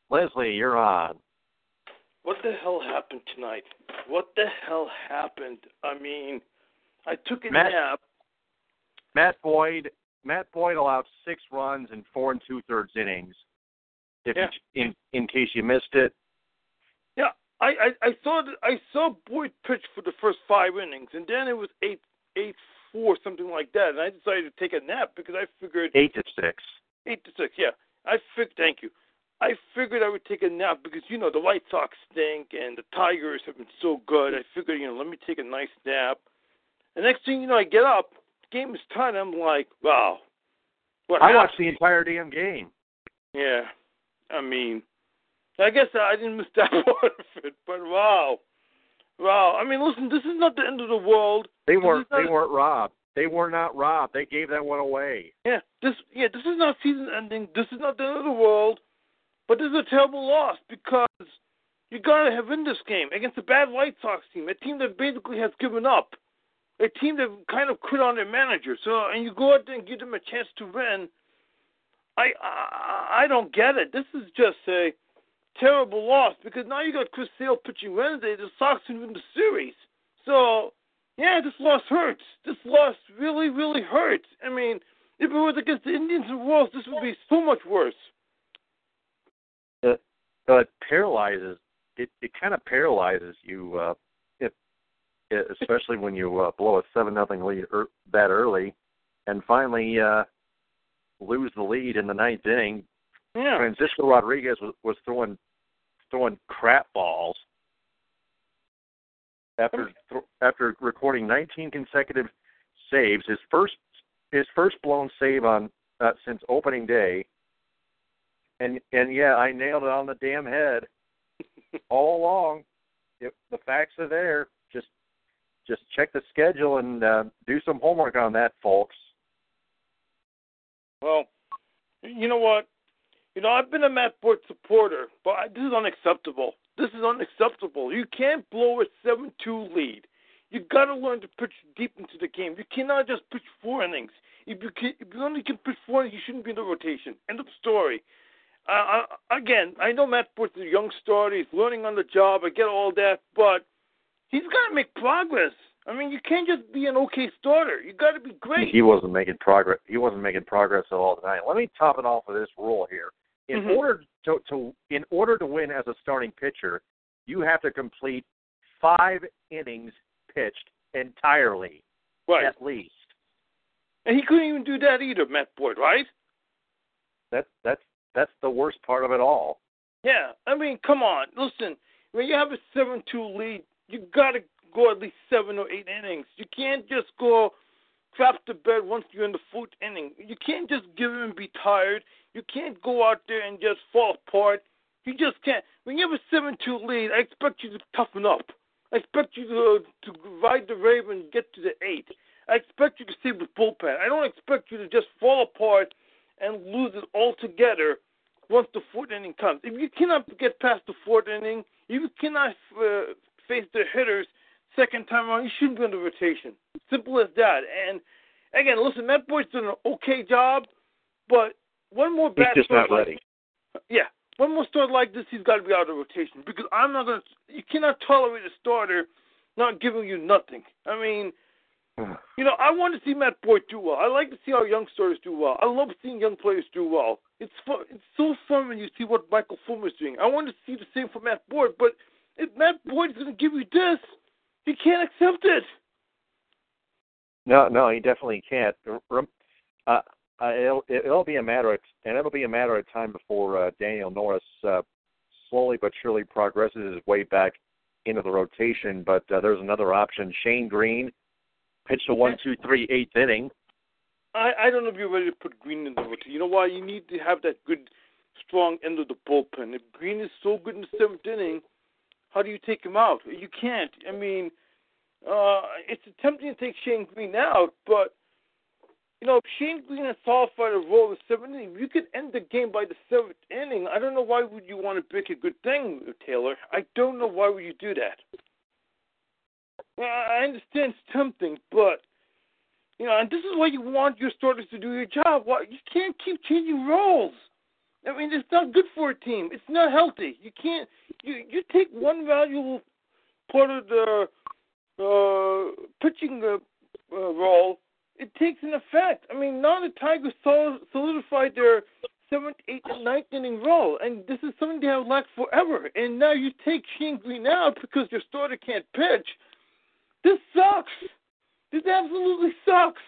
Leslie, you're on. What the hell happened tonight? What the hell happened? I mean, I took a Matt- nap. Matt Boyd. Matt Boyd allowed six runs in four and two thirds innings. If Yeah. you, in in case you missed it, Yeah, I, I I saw I saw Boyd pitch for the first five innings, and then it was eight eight four something like that, and I decided to take a nap because I figured eight to six. eight to six. Yeah, I fig. Thank you. I figured I would take a nap because you know the White Sox stink and the Tigers have been so good. I figured you know let me take a nice nap. The next thing you know, I get up, the game is tied. I'm like, wow, what I happened? watched the entire damn game. Yeah, I mean, I guess I didn't miss that part of it, but wow, wow. I mean, listen, this is not the end of the world. They weren't. They weren't robbed. They were not robbed. They gave that one away. Yeah, this yeah, this is not season ending. This is not the end of the world. But this is a terrible loss because you gotta have in this game against a bad White Sox team, a team that basically has given up, a team that kind of quit on their manager. So and you go out there and give them a chance to win. I I, I don't get it. This is just a terrible loss because now you got Chris Sale pitching Wednesday. The Sox win the series. So yeah, this loss hurts. This loss really, really hurts. I mean, if it was against the Indians and Royals, this would be so much worse. It, but paralyzes. It it kind of paralyzes you. Uh, if, it, especially when you uh, blow a seven nothing lead er, that early, and finally uh, lose the lead in the ninth inning. Yeah. Francisco Rodriguez was, was throwing throwing crap balls after th- after recording 19 consecutive saves. His first his first blown save on uh, since opening day. And and yeah, I nailed it on the damn head all along. It, the facts are there. Just just check the schedule and uh, do some homework on that, folks. Well, you know what? You know, I've been a Matt Boyd supporter, but I, this is unacceptable. This is unacceptable. You can't blow a 7 2 lead. you got to learn to pitch deep into the game. You cannot just pitch four innings. If you, can, if you only can pitch four innings, you shouldn't be in the rotation. End of story. Uh, I, again, I know Matt Boyd's a young starter. He's learning on the job. I get all that, but he's got to make progress. I mean, you can't just be an okay starter. You got to be great. He wasn't making progress. He wasn't making progress at all tonight. Let me top it off with this rule here. In Mhm. order to, to in order to win as a starting pitcher, you have to complete five innings pitched entirely, right. at least. And he couldn't even do that either, Matt Boyd, right? That's that's that's the worst part of it all. Yeah, I mean, come on. Listen, when you have a seven-two lead, you got to go at least seven or eight innings. You can't just go crap to bed once you're in the fourth inning. You can't just give in and be tired. You can't go out there and just fall apart. You just can't. When you have a seven-two lead, I expect you to toughen up. I expect you to to ride the wave and get to the eight. I expect you to save the bullpen. I don't expect you to just fall apart and lose it altogether once the fourth inning comes. If you cannot get past the fourth inning, you cannot uh, face the hitters second time around, you shouldn't be in the rotation. Simple as that. And again, listen, Matt Boyd's done an okay job, but one more He's bad just start not like- ready. yeah, one more start like this, he's got to be out of rotation because I'm not gonna. You cannot tolerate a starter not giving you nothing. I mean, you know, I want to see Matt Boyd do well. I like to see our young starters do well. I love seeing young players do well. It's fun. It's so fun when you see what Michael Fulmer's doing. I want to see the same for Matt Boyd, but if Matt Boyd's going to give you this, you can't accept it. No, no, he definitely can't. Uh, uh, it'll, it'll be a matter of, and it'll be a matter of time before uh, Daniel Norris uh, slowly but surely progresses his way back into the rotation. But uh, there's another option. Shane Greene pitched a one, two, three, eighth inning. I, I don't know if you're ready to put Greene in the rotation. You know why? You need to have that good, strong end of the bullpen. If Greene is so good in the seventh inning, how do you take him out? You can't. I mean, uh, it's tempting to take Shane Greene out, but you know, if Shane Greene had solidified a role in the seventh inning, you could end the game by the seventh inning. I don't know why would you want to pick a good thing, Taylor. I don't know why would you do that. I understand tempting, but you know, and this is why you want your starters to do your job. Why you can't keep changing roles. I mean, it's not good for a team. It's not healthy. You can't. You you take one valuable part of the uh, pitching uh, uh, role. It takes an effect. I mean, now the Tigers solidified their seventh, eighth, and ninth inning role, and this is something they have lacked forever. And now you take Shane Greene out because your starter can't pitch. This sucks. This absolutely sucks.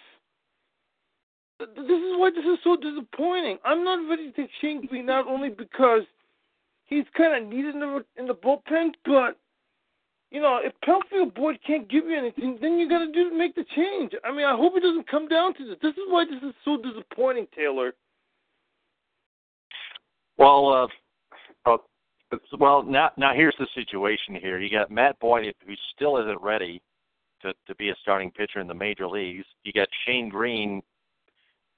This is why this is so disappointing. I'm not ready to take Shane Greene not only because he's kind of needed in the in the bullpen, but you know if Pelfrey Boyd can't give you anything, then you got to do make the change. I mean, I hope it doesn't come down to this. This is why this is so disappointing, Taylor. Well, uh, uh well now now here's the situation here. You got Matt Boyd who still isn't ready to to be a starting pitcher in the major leagues. You got Shane Greene,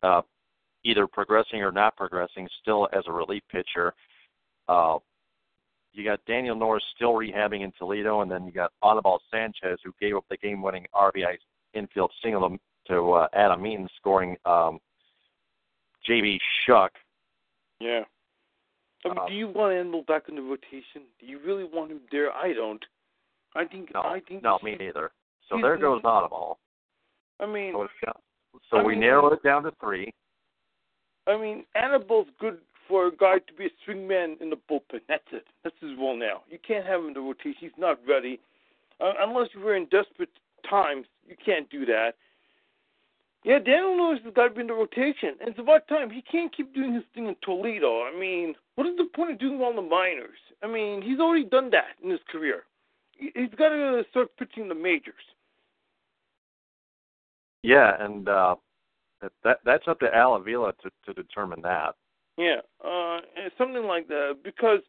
uh, either progressing or not progressing, still as a relief pitcher. Uh, you got Daniel Norris still rehabbing in Toledo, and then you got Anibal Sanchez, who gave up the game-winning RBI infield single to uh, Adam Eaton, scoring um, J.B. Shuck. Yeah. I mean, uh, do you want Anibal back in the rotation? Do you really want him there? I don't. I think. No, I think. No, me neither. So there goes Audible. I mean, so, so I we mean, narrow it down to three. I mean, Anibal's good for a guy to be a swing man in the bullpen. That's it. That's his role now. You can't have him in the rotation. He's not ready. Uh, unless you were in desperate times, you can't do that. Yeah, Daniel Lewis has got to be in the rotation. And it's about time. He can't keep doing his thing in Toledo. I mean, what is the point of doing all the minors? I mean, he's already done that in his career. He's got to start pitching the majors. Yeah, and uh, that that's up to Al Avila to to determine that. Yeah, uh, something like that because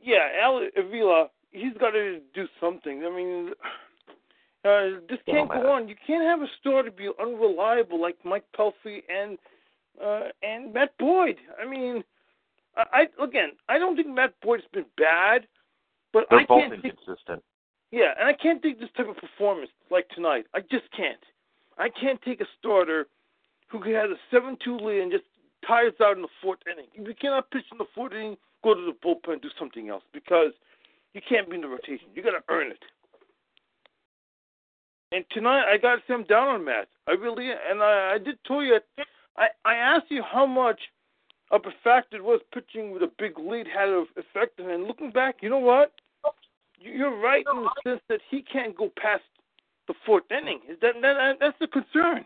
yeah, Al Avila he's got to do something. I mean, uh, this can't go on. You can't have a store to be unreliable like Mike Pelfrey and uh, and Matt Boyd. I mean, I, I again, I don't think Matt Boyd's been bad, but They're I both can't inconsistent. Think, yeah, and I can't take this type of performance like tonight. I just can't. I can't take a starter who has a 7 2 lead and just tires out in the fourth inning. If you cannot pitch in the fourth inning, go to the bullpen and do something else because you can't be in the rotation. You got to earn it. And tonight, I got I'm down on Matt. I really, and I, I did tell you, I, I asked you how much of a fact it was pitching with a big lead had an effect. And looking back, you know what? You're right in the sense that he can't go past the fourth inning. Is that, that that's the concern?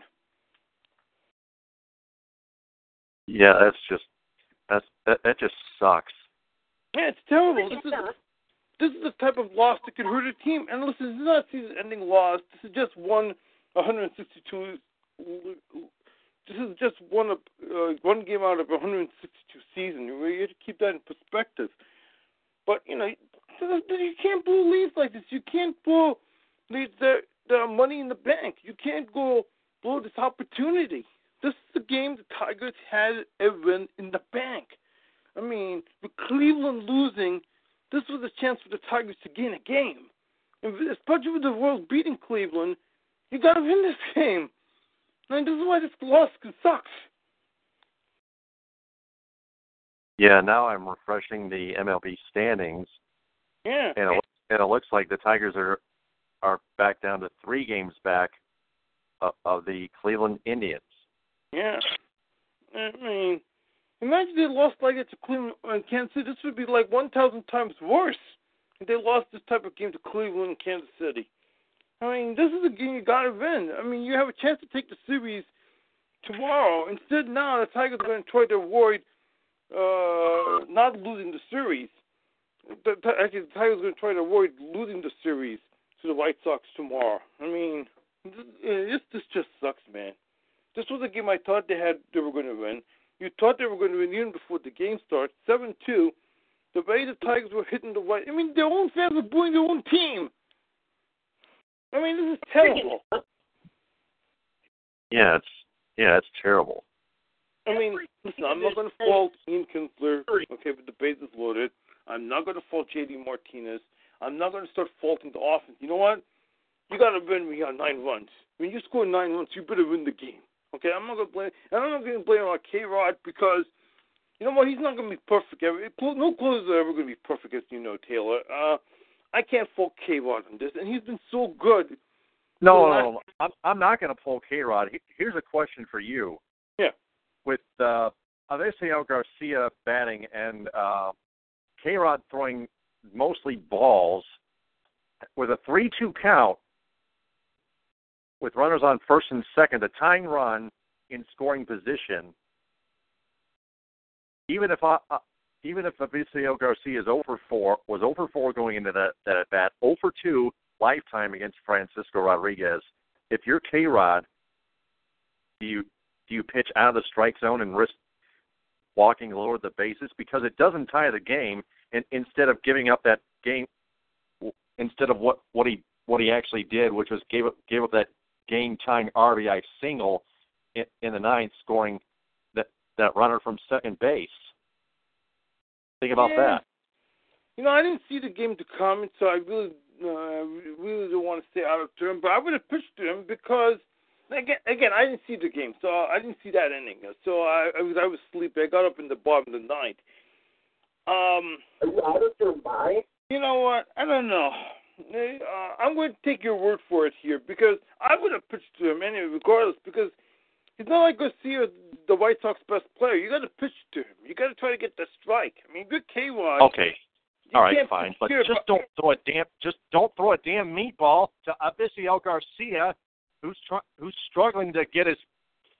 Yeah, that's just that's that, that just sucks. Yeah, it's terrible. This is this is the type of loss that could hurt a team. And listen, this is not a season-ending loss. This is just one 162. This is just one of uh, one game out of 162 season. You have to keep that in perspective. But you know, you can't blow leads like this. You can't blow leads that the money in the bank. You can't go blow this opportunity. This is the game the Tigers had a win in the bank. I mean, with Cleveland losing, this was a chance for the Tigers to gain a game. And especially with the Royals beating Cleveland, you got to win this game. And this is why this loss sucks. Yeah, now I'm refreshing the MLB standings. Yeah. And it, and it looks like the Tigers are are back down to three games back of, of the Cleveland Indians. Yeah, I mean, imagine they lost like it to Cleveland and Kansas City. This would be like one thousand times worse if they lost this type of game to Cleveland and Kansas City. I mean, this is a game you got to win. I mean, you have a chance to take the series tomorrow. Instead, now the Tigers are going to try to avoid uh, not losing the series. The, actually, the Tigers are going to try to avoid losing the series to the White Sox tomorrow. I mean, this this just sucks, man. This was a game I thought they had they were going to win. You thought they were going to win even before the game started. Seven two. The way the Tigers were hitting the white. I mean, their own fans were booing their own team. I mean, this is terrible. Yeah, it's Yeah, it's terrible. I mean, listen, I'm not going to fault Ian Kinsler, okay, but the bases loaded. I'm not going to fault JD Martinez. I'm not going to start faulting the offense. You know what? You got to win when you got nine runs. When you score nine runs, you better win the game. Okay, I'm not going to blame. And I'm not to blame on K-Rod because you know what? He's not going to be perfect. No closers are ever going to be perfect, as you know, Taylor. Uh, I can't fault K-Rod on this, and he's been so good. No, no, no, I'm I'm not going to pull K-Rod. Here's a question for you. Yeah. With uh, Avisail Garcia batting and uh, K-Rod throwing mostly balls with a three-two count, with runners on first and second, a tying run in scoring position. Even if I, uh, even if Avisail Garcia is over four, was over four going into that that at bat, over two lifetime against Francisco Rodriguez. If you're K-Rod, do you do you pitch out of the strike zone and risk walking lower the bases because it doesn't tie the game? And instead of giving up that game, instead of what what he what he actually did, which was gave up gave up that game tying RBI single in, in the ninth, scoring that that runner from second base. Think about yeah. that. You know, I didn't see the game to come, so I really, uh, really don't want to stay out of turn. But I would have pitched to him because, again, again, I didn't see the game, so I didn't see that inning. So I, I was, I was sleepy. I got up in the bottom of the ninth. Um, Are you out of your mind? You know what? I don't know. Uh, I'm going to take your word for it here because I would have pitched to him anyway, regardless, because He's not like Garcia, the White Sox best player. You got to pitch to him. You got to try to get the strike. I mean, good K-Rod. Okay. All right, fine, but just don't throw a damn just don't throw a damn meatball to Avisail Garcia, who's tr- who's struggling to get his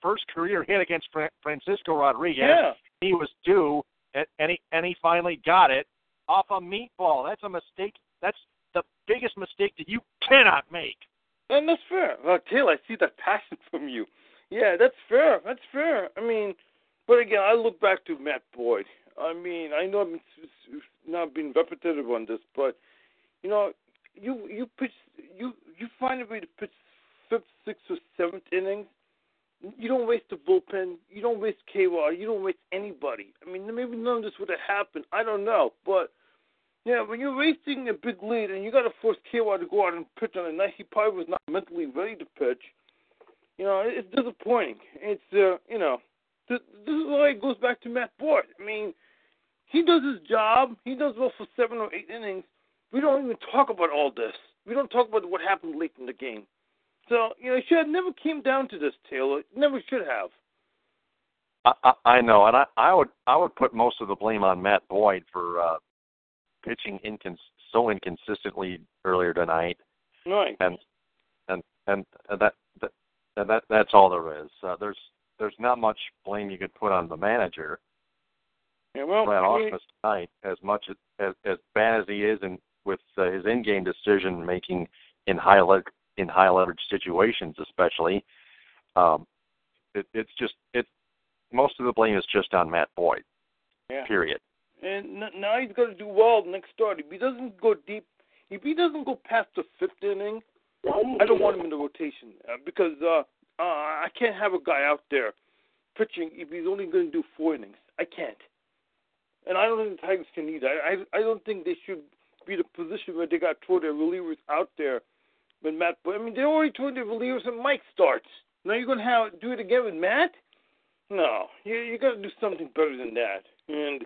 first career hit against Fra- Francisco Rodriguez. Yeah. He was due, and, and he and he finally got it off a meatball. That's a mistake. That's the biggest mistake that you cannot make. And that's fair. Well, Taylor, I see that passion from you. Yeah, that's fair. That's fair. I mean, but again, I look back to Matt Boyd. I mean, I know I'm not being repetitive on this, but you know, you you pitch you you find a way to pitch fifth, sixth, or seventh innings. You don't waste the bullpen. You don't waste KY. You don't waste anybody. I mean, maybe none of this would have happened. I don't know, but yeah, when you're racing a big lead and you got to force KY to go out and pitch on a night he probably was not mentally ready to pitch you know, it's disappointing. It's uh, you know, this, this is why it goes back to Matt Boyd. I mean, he does his job. He does well for seven or eight innings. We don't even talk about all this. We don't talk about what happened late in the game. So you know, it should have never came down to this, Taylor. It never should have. I, I, I know, and I, I would I would put most of the blame on Matt Boyd for uh, pitching incons- so inconsistently earlier tonight. Right. And and and that that that that's all there is. Uh, there's there's not much blame you could put on the manager. Yeah, well, Brad tonight, as much as, as as bad as he is and with uh, his in-game decision making in high le- in high leverage situations, especially, um, it, it's just it. Most of the blame is just on Matt Boyd. Yeah. Period. And now he's got to do well next start. If he doesn't go deep, if he doesn't go past the fifth inning, I don't want him in the rotation uh, because uh, uh, I can't have a guy out there pitching if he's only going to do four innings. I can't, and I don't think the Tigers can either. I I, I don't think they should be the position where they got to throw their relievers out there when Matt. but I mean, they already throw their relievers when Mike starts. Now you're going to have do it again with Matt? No, you you got to do something better than that. And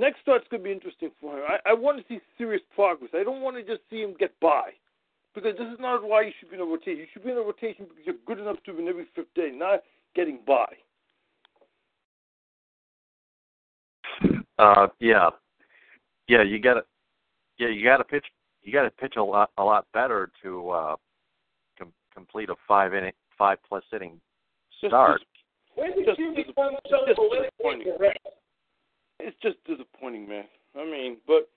next start's going to be interesting for him. I, I want to see serious progress. I don't want to just see him get by. Because this is not why you should be in a rotation. You should be in a rotation because you're good enough to win every fifth day, not getting by. Uh, yeah, yeah. You got to, yeah, you got to pitch. You got to pitch a lot, a lot better to uh, com- complete a five inning, five plus inning start. When did Just you become so just politically correct? It's just disappointing, man. I mean, but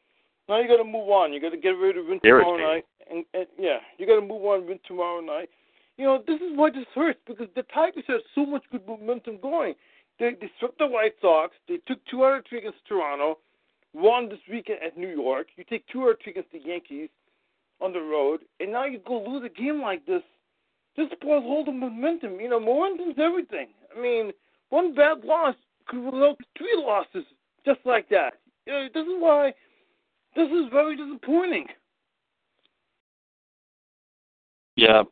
now you got to move on. You got to get ready to win tomorrow night, and, and yeah, you got to move on win tomorrow night. You know, this is why this hurts because the Tigers have so much good momentum going. They they swept the White Sox. They took two out of three against Toronto. Won this weekend at New York. You take two out of three against the Yankees on the road, and now you go lose a game like this. This spoils all the momentum. You know, momentum's everything. I mean, one bad loss could result in three losses just like that. You know, this is why this is very disappointing. Yeah.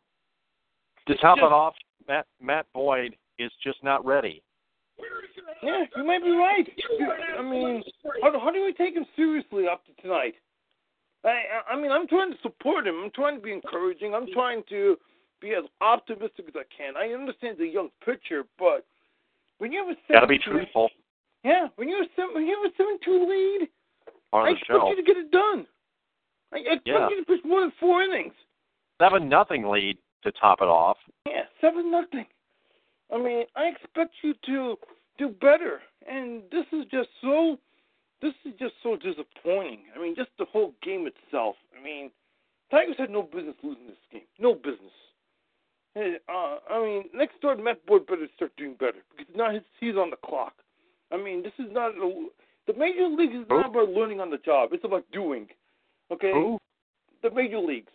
To top it off, Matt Matt Boyd is just not ready. Yeah, you might be right. I mean, how, how do we take him seriously after tonight? I, I mean, I'm trying to support him. I'm trying to be encouraging. I'm trying to be as optimistic as I can. I understand the young pitcher, but when you have a Got to be 7-2 truthful Yeah, when you a seven, when you have a seven two lead, on I expect show. you to get it done. I expect Yeah. you to pitch more than four innings. Seven nothing lead to top it off. Yeah, seven nothing. I mean, I expect you to do better, and this is just so. This is just so disappointing. I mean, just the whole game itself. I mean, Tigers had no business losing this game. No business. Hey, Uh, I mean, next door, Matt Boyd better start doing better because now he's, he's on the clock. I mean, this is not a, the major leagues is not about learning on the job. It's about doing. Okay. Who? The major leagues.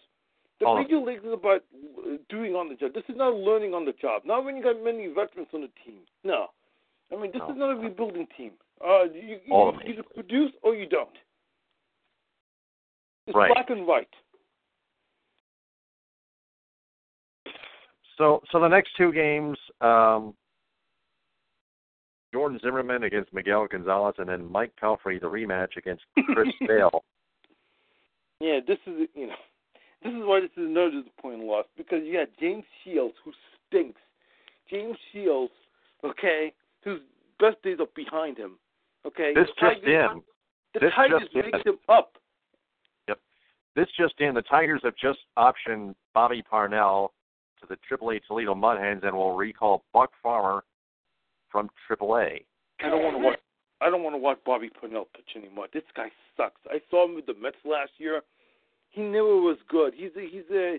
The Oh. major leagues is about uh, doing on the job. This is not learning on the job. Not when you got many veterans on the team. No. I mean, this No. is not a rebuilding team. Uh, you, you, you either produce or you don't. It's Right. black and white. So so the next two games, um, Jordan Zimmermann against Miguel Gonzalez, and then Mike Pelfrey the rematch against Chris Sale. Yeah, this is you know, this is why this is another disappointing loss because you had James Shields who stinks. James Shields, okay, whose best days are behind him. Okay, This The just Tigers- in. The This Tigers just in. him up. This just in. The Tigers have just optioned Bobby Parnell to the AAA Toledo Mud Hens and will recall Buck Farmer from AAA. I don't want to watch. I don't want to watch Bobby Parnell pitch anymore. This guy sucks. I saw him with the Mets last year. He never was good. He's a he's a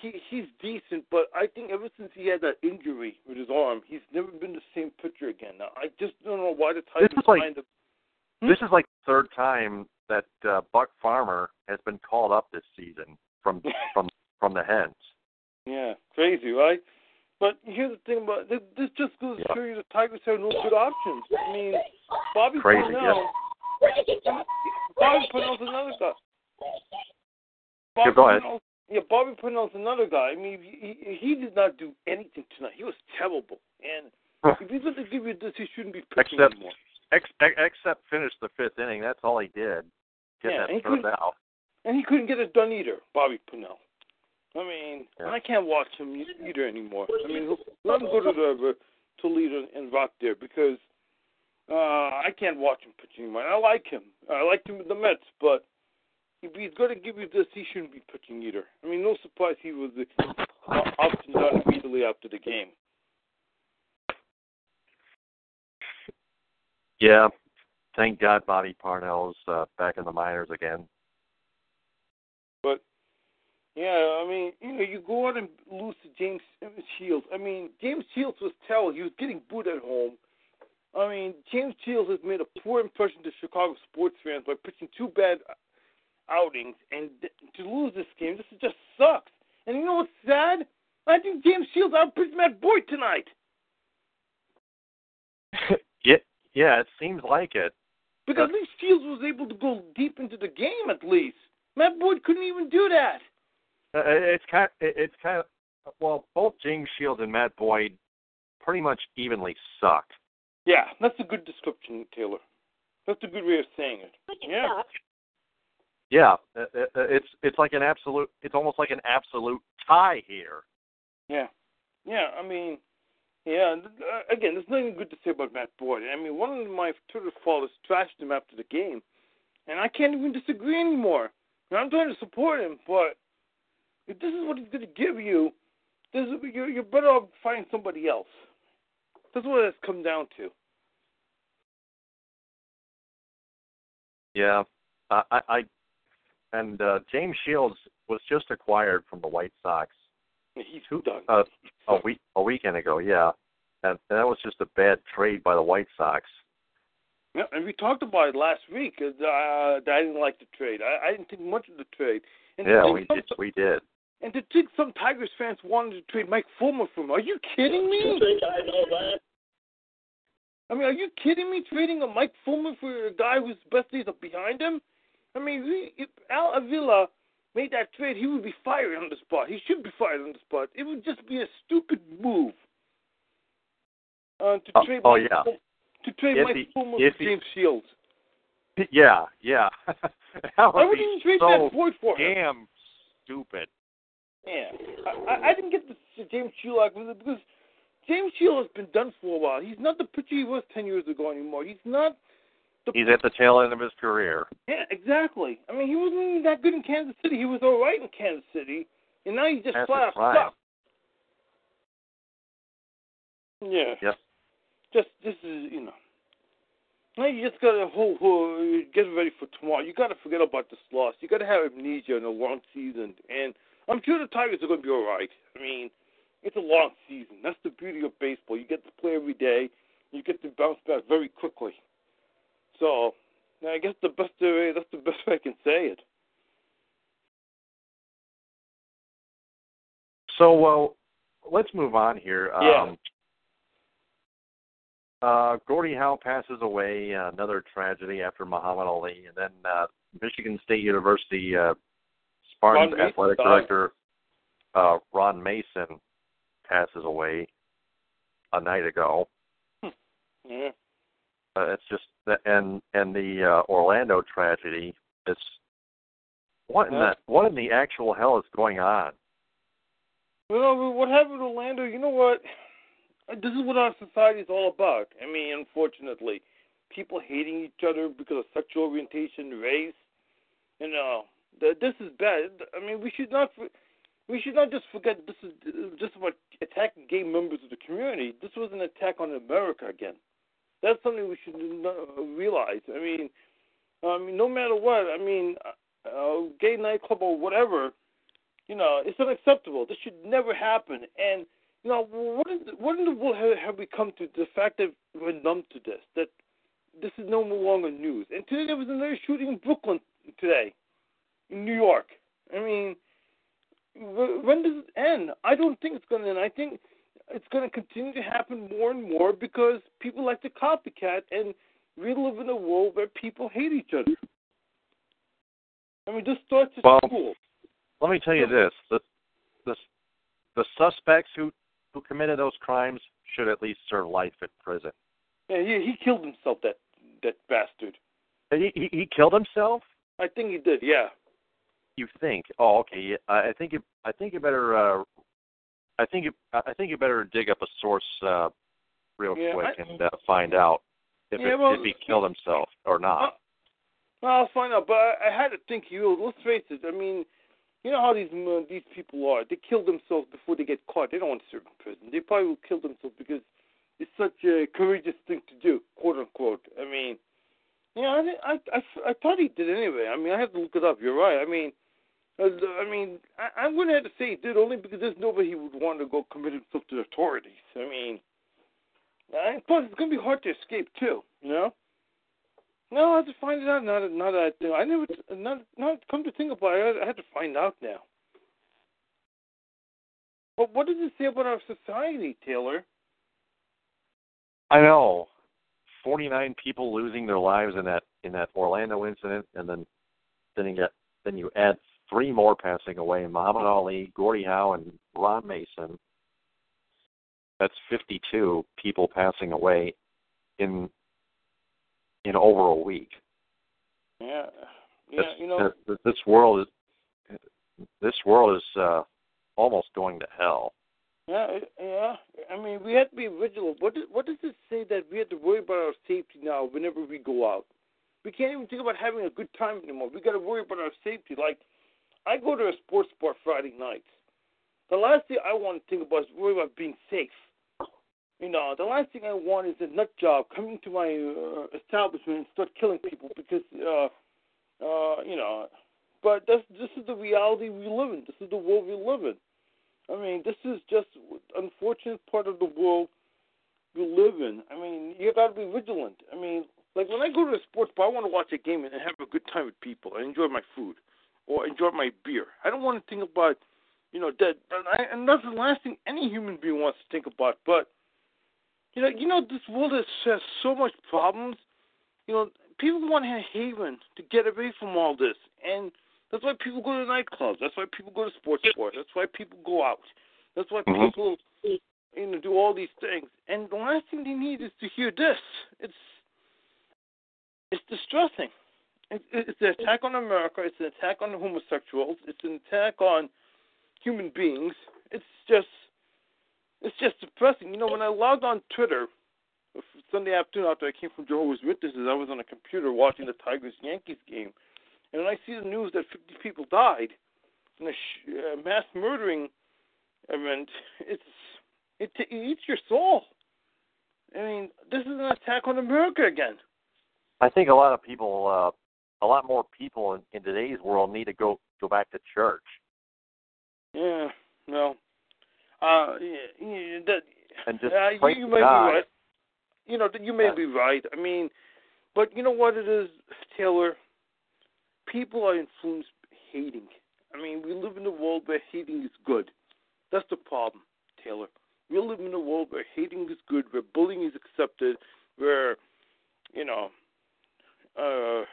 he he's decent, but I think ever since he had that injury with his arm, he's never been the same pitcher again. Now I just don't know why the Tigers is like- signed him. Hmm? This is like the third time that uh, Buck Farmer has been called up this season from from from the Hens. Yeah, crazy, right? But here's the thing about this. This just goes to show you the Tigers have no good options. I mean, Bobby Crazy, Parnell. Bobby Parnell's another guy. Yeah, go ahead. Yeah, Bobby Parnell's another guy. I mean, he, he he did not do anything tonight. He was terrible. And if he's going to give you this, he shouldn't be pitching Except- anymore. Ex- ex- except finish the fifth inning. That's all he did. Get Yeah, that he could- out. And he couldn't get it done either, Bobby Parnell. I mean, Yeah. I can't watch him either anymore. I mean, let him go to the Toledo and rock there because uh I can't watch him pitching anymore. I like him. I liked him with the Mets, but if he's going to give you this, he shouldn't be pitching either. I mean, no surprise he was uh, up and down immediately after the game. Yeah. Thank God Bobby Parnell's uh, back in the minors again. But yeah, I mean, you know, you go out and lose to James Shields. I mean, James Shields was terrible. He was getting booed at home. I mean, James Shields has made a poor impression to Chicago sports fans by pitching two bad outings, and to lose this game, this just sucks. And you know what's sad? I think James Shields outpitched Matt Boyd tonight yeah, yeah, it seems like it. because at least Shields was able to go deep into the game. At least Matt Boyd couldn't even do that. Uh, it's kind. Of, It's kind of. Well, both James Shields and Matt Boyd pretty much evenly sucked. Yeah, that's a good description, Taylor. That's a good way of saying it. Yeah. Yeah, uh, uh, it's it's like an absolute. It's almost like an absolute tie here. Yeah, yeah. I mean, yeah. Uh, again, there's nothing good to say about Matt Boyd. I mean, one of my Twitter followers trashed him after the game, and I can't even disagree anymore. And I'm trying to support him, but if this is what he's going to give you, this is, you're, you're better off finding somebody else. That's what it's come down to. Yeah, I, I, I and uh, James Shields was just acquired from the White Sox He's Who- done. uh, a week a weekend ago. Yeah, and, and that was just a bad trade by the White Sox. Yeah, and we talked about it last week. Uh, that I didn't like the trade. I, I didn't think much of the trade. And Yeah, we did. We did. And to think some Tigers fans wanted to trade Mike Fulmer for him. Are you kidding me? You think I know that? I mean, are you kidding me? Trading a Mike Fulmer for a guy whose best days are behind him? I mean, we, if Al Avila made that trade, he would be fired on the spot. He should be fired on the spot. It would just be a stupid move uh, to Oh, trade. oh, Mike yeah. Ful- to trade If Mike he- Fulmer for he- James Shields. Yeah, yeah. that Why would would you trade so that Floyd for him? damn stupid. Yeah, I, I- didn't get the James with because James Shield has been done for a while. He's not the pitcher he was ten years ago anymore. He's not. The, He's at the tail end of his career. yeah, exactly. I mean, he wasn't even that good in Kansas City. He was all right in Kansas City, and now he's just That's flat out. Yeah. Yep. Just this is you know. Now you just gotta hold, hold, get ready for tomorrow. You gotta forget about this loss. You gotta have amnesia in a long season, and I'm sure the Tigers are gonna be all right. I mean, it's a long season. That's the beauty of baseball. You get to play every day. You get to bounce back very quickly. So, I guess the best way, that's the best way I can say it. So, well, let's move on here. Yeah. Um, uh, Gordie Howe passes away, uh, another tragedy after Muhammad Ali, and then uh, Michigan State University uh, Spartans Ron athletic died. director uh, Ron Mason passes away a night ago. Yeah. Uh, it's just and and the uh, Orlando tragedy. It's what in Yeah. the what in the actual hell is going on? Know what happened to Orlando? You know what? This is what our society is all about. I mean, unfortunately, people hating each other because of sexual orientation, race. You know, this is bad. I mean, we should not. We should not just forget this is just about attacking gay members of the community. This was an attack on America again. That's something we should realize. I mean, I mean, no matter what. I mean, uh, uh, gay nightclub or whatever you know, it's unacceptable. This should never happen. And you know, what is what in the world have we come to? The fact that we're numb to this, that this is no longer news. And today there was another shooting in Brooklyn today, in New York. I mean, when does it end? I don't think it's going to end. I think it's going to continue to happen more and more because people like to copycat and we live in a world where people hate each other. I mean, this starts at Well, school. Let me tell you this: the the the suspects who who committed those crimes should at least serve life in prison. Yeah, he he killed himself. That that bastard. He he, he killed himself. I think he did. Yeah. You think? Oh, okay. I think you I think you better uh, I think you I think you better dig up a source uh, real Yeah, quick I- and uh, find out if Yeah, it, well- if he killed himself or not. Well, I'll find out. But I, I had to think. You let's face it. I mean, you know how these uh, these people are. They kill themselves before they get caught. They don't want to serve in prison. They probably will kill themselves because it's such a courageous thing to do, quote unquote. I mean, yeah, I I I, I thought he did anyway. I mean, I have to look it up. You're right. I mean. Uh, I mean, I, I'm going to have to say he did only because there's nobody he would want to go commit himself to the authorities. I mean, and plus it's going to be hard to escape too. You know. No, I have to find it out now that now that I, I never not not come to think about it. I, I had to find out now. But what does it say about our society, Taylor? I know. Forty nine people losing their lives in that in that Orlando incident, and then then you get then you add three more passing away: Muhammad Ali, Gordie Howe, and Ron Mason. That's fifty two people passing away in in over a week. Yeah, yeah, This- you know, this, this world is this world is uh, almost going to hell. yeah, yeah. I mean, we have to be vigilant. What does, what does it say that we have to worry about our safety now whenever we go out? We can't even think about having a good time anymore. We got to worry about our safety. Like, I go to a sports bar Friday nights. The last thing I want to think about is worry about being safe. You know, the last thing I want is a nut job coming to my uh, establishment and start killing people because, uh, uh, you know. But that's this is the reality we live in. This is the world we live in. I mean, this is just unfortunate part of the world we live in. I mean, you got to be vigilant. I mean, like when I go to a sports bar, I want to watch a game and have a good time with people and enjoy my food or enjoy my beer. I don't want to think about you know, that. And, I, and that's the last thing any human being wants to think about. But you know, you know, this world has, has so much problems. You know, people want a haven to get away from all this, and that's why people go to nightclubs. That's why people go to sports bars. That's why people go out. That's why Mhm. people, you know, do all these things. And the last thing they need is to hear this. It's it's distressing. It's, an attack on America. It's an attack on homosexuals. It's an attack on human beings. It's just it's just depressing. You know, when I logged on Twitter Sunday afternoon after I came from Jehovah's Witnesses, I was on a computer watching the Tigers Yankees game, and when I see the news that 50 people died in a uh, mass murdering event, it's it, it eats your soul. I mean, this is an attack on America again. I think a lot of people, uh, a lot more people in, in today's world need to go go back to church. Yeah, no. Uh, yeah, that, And just uh, pray you, you to may God. be right. You know, you may Yeah. be right. I mean, but you know what it is, Taylor? People are influenced by hating. I mean, we live in a world where hating is good. That's the problem, Taylor. We live in a world where hating is good, where bullying is accepted, where, you know, uh,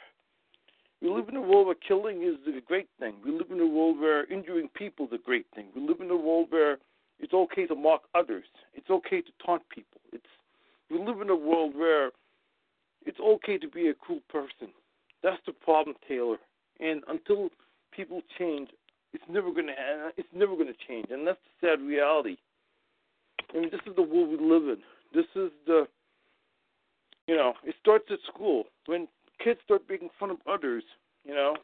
we live in a world where killing is a great thing. We live in a world where injuring people is a great thing. We live in a world where it's okay to mock others. It's okay to taunt people. It's we live in a world where it's okay to be a cruel person. That's the problem, Taylor. And until people change, it's never gonna it's never gonna change, and that's the sad reality. I mean, this is the world we live in. This is the you know, it starts at school when kids start making fun of others. You know,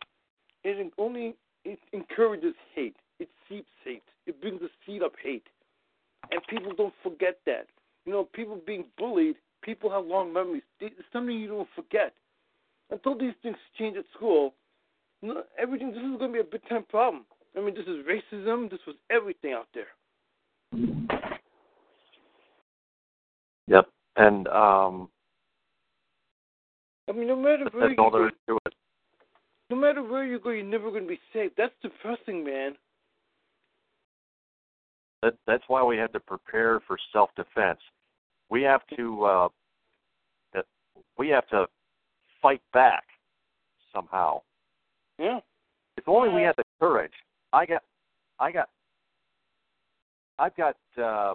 it only it encourages hate. It seeps hate. It brings a seed of hate, and people don't forget that. You know, people being bullied, people have long memories. It's something you don't forget. Until these things change at school, everything. This is going to be a big time problem. I mean, this is racism. This was everything out there. Yep. And um, I mean, no matter where that's you all there go, is to it. no matter where you go, you're never going to be safe. That's depressing, man. That, that's why we have to prepare for self-defense. We have to uh, that we have to fight back somehow. Yeah. If only we had the courage. I got, I got, I've got, uh,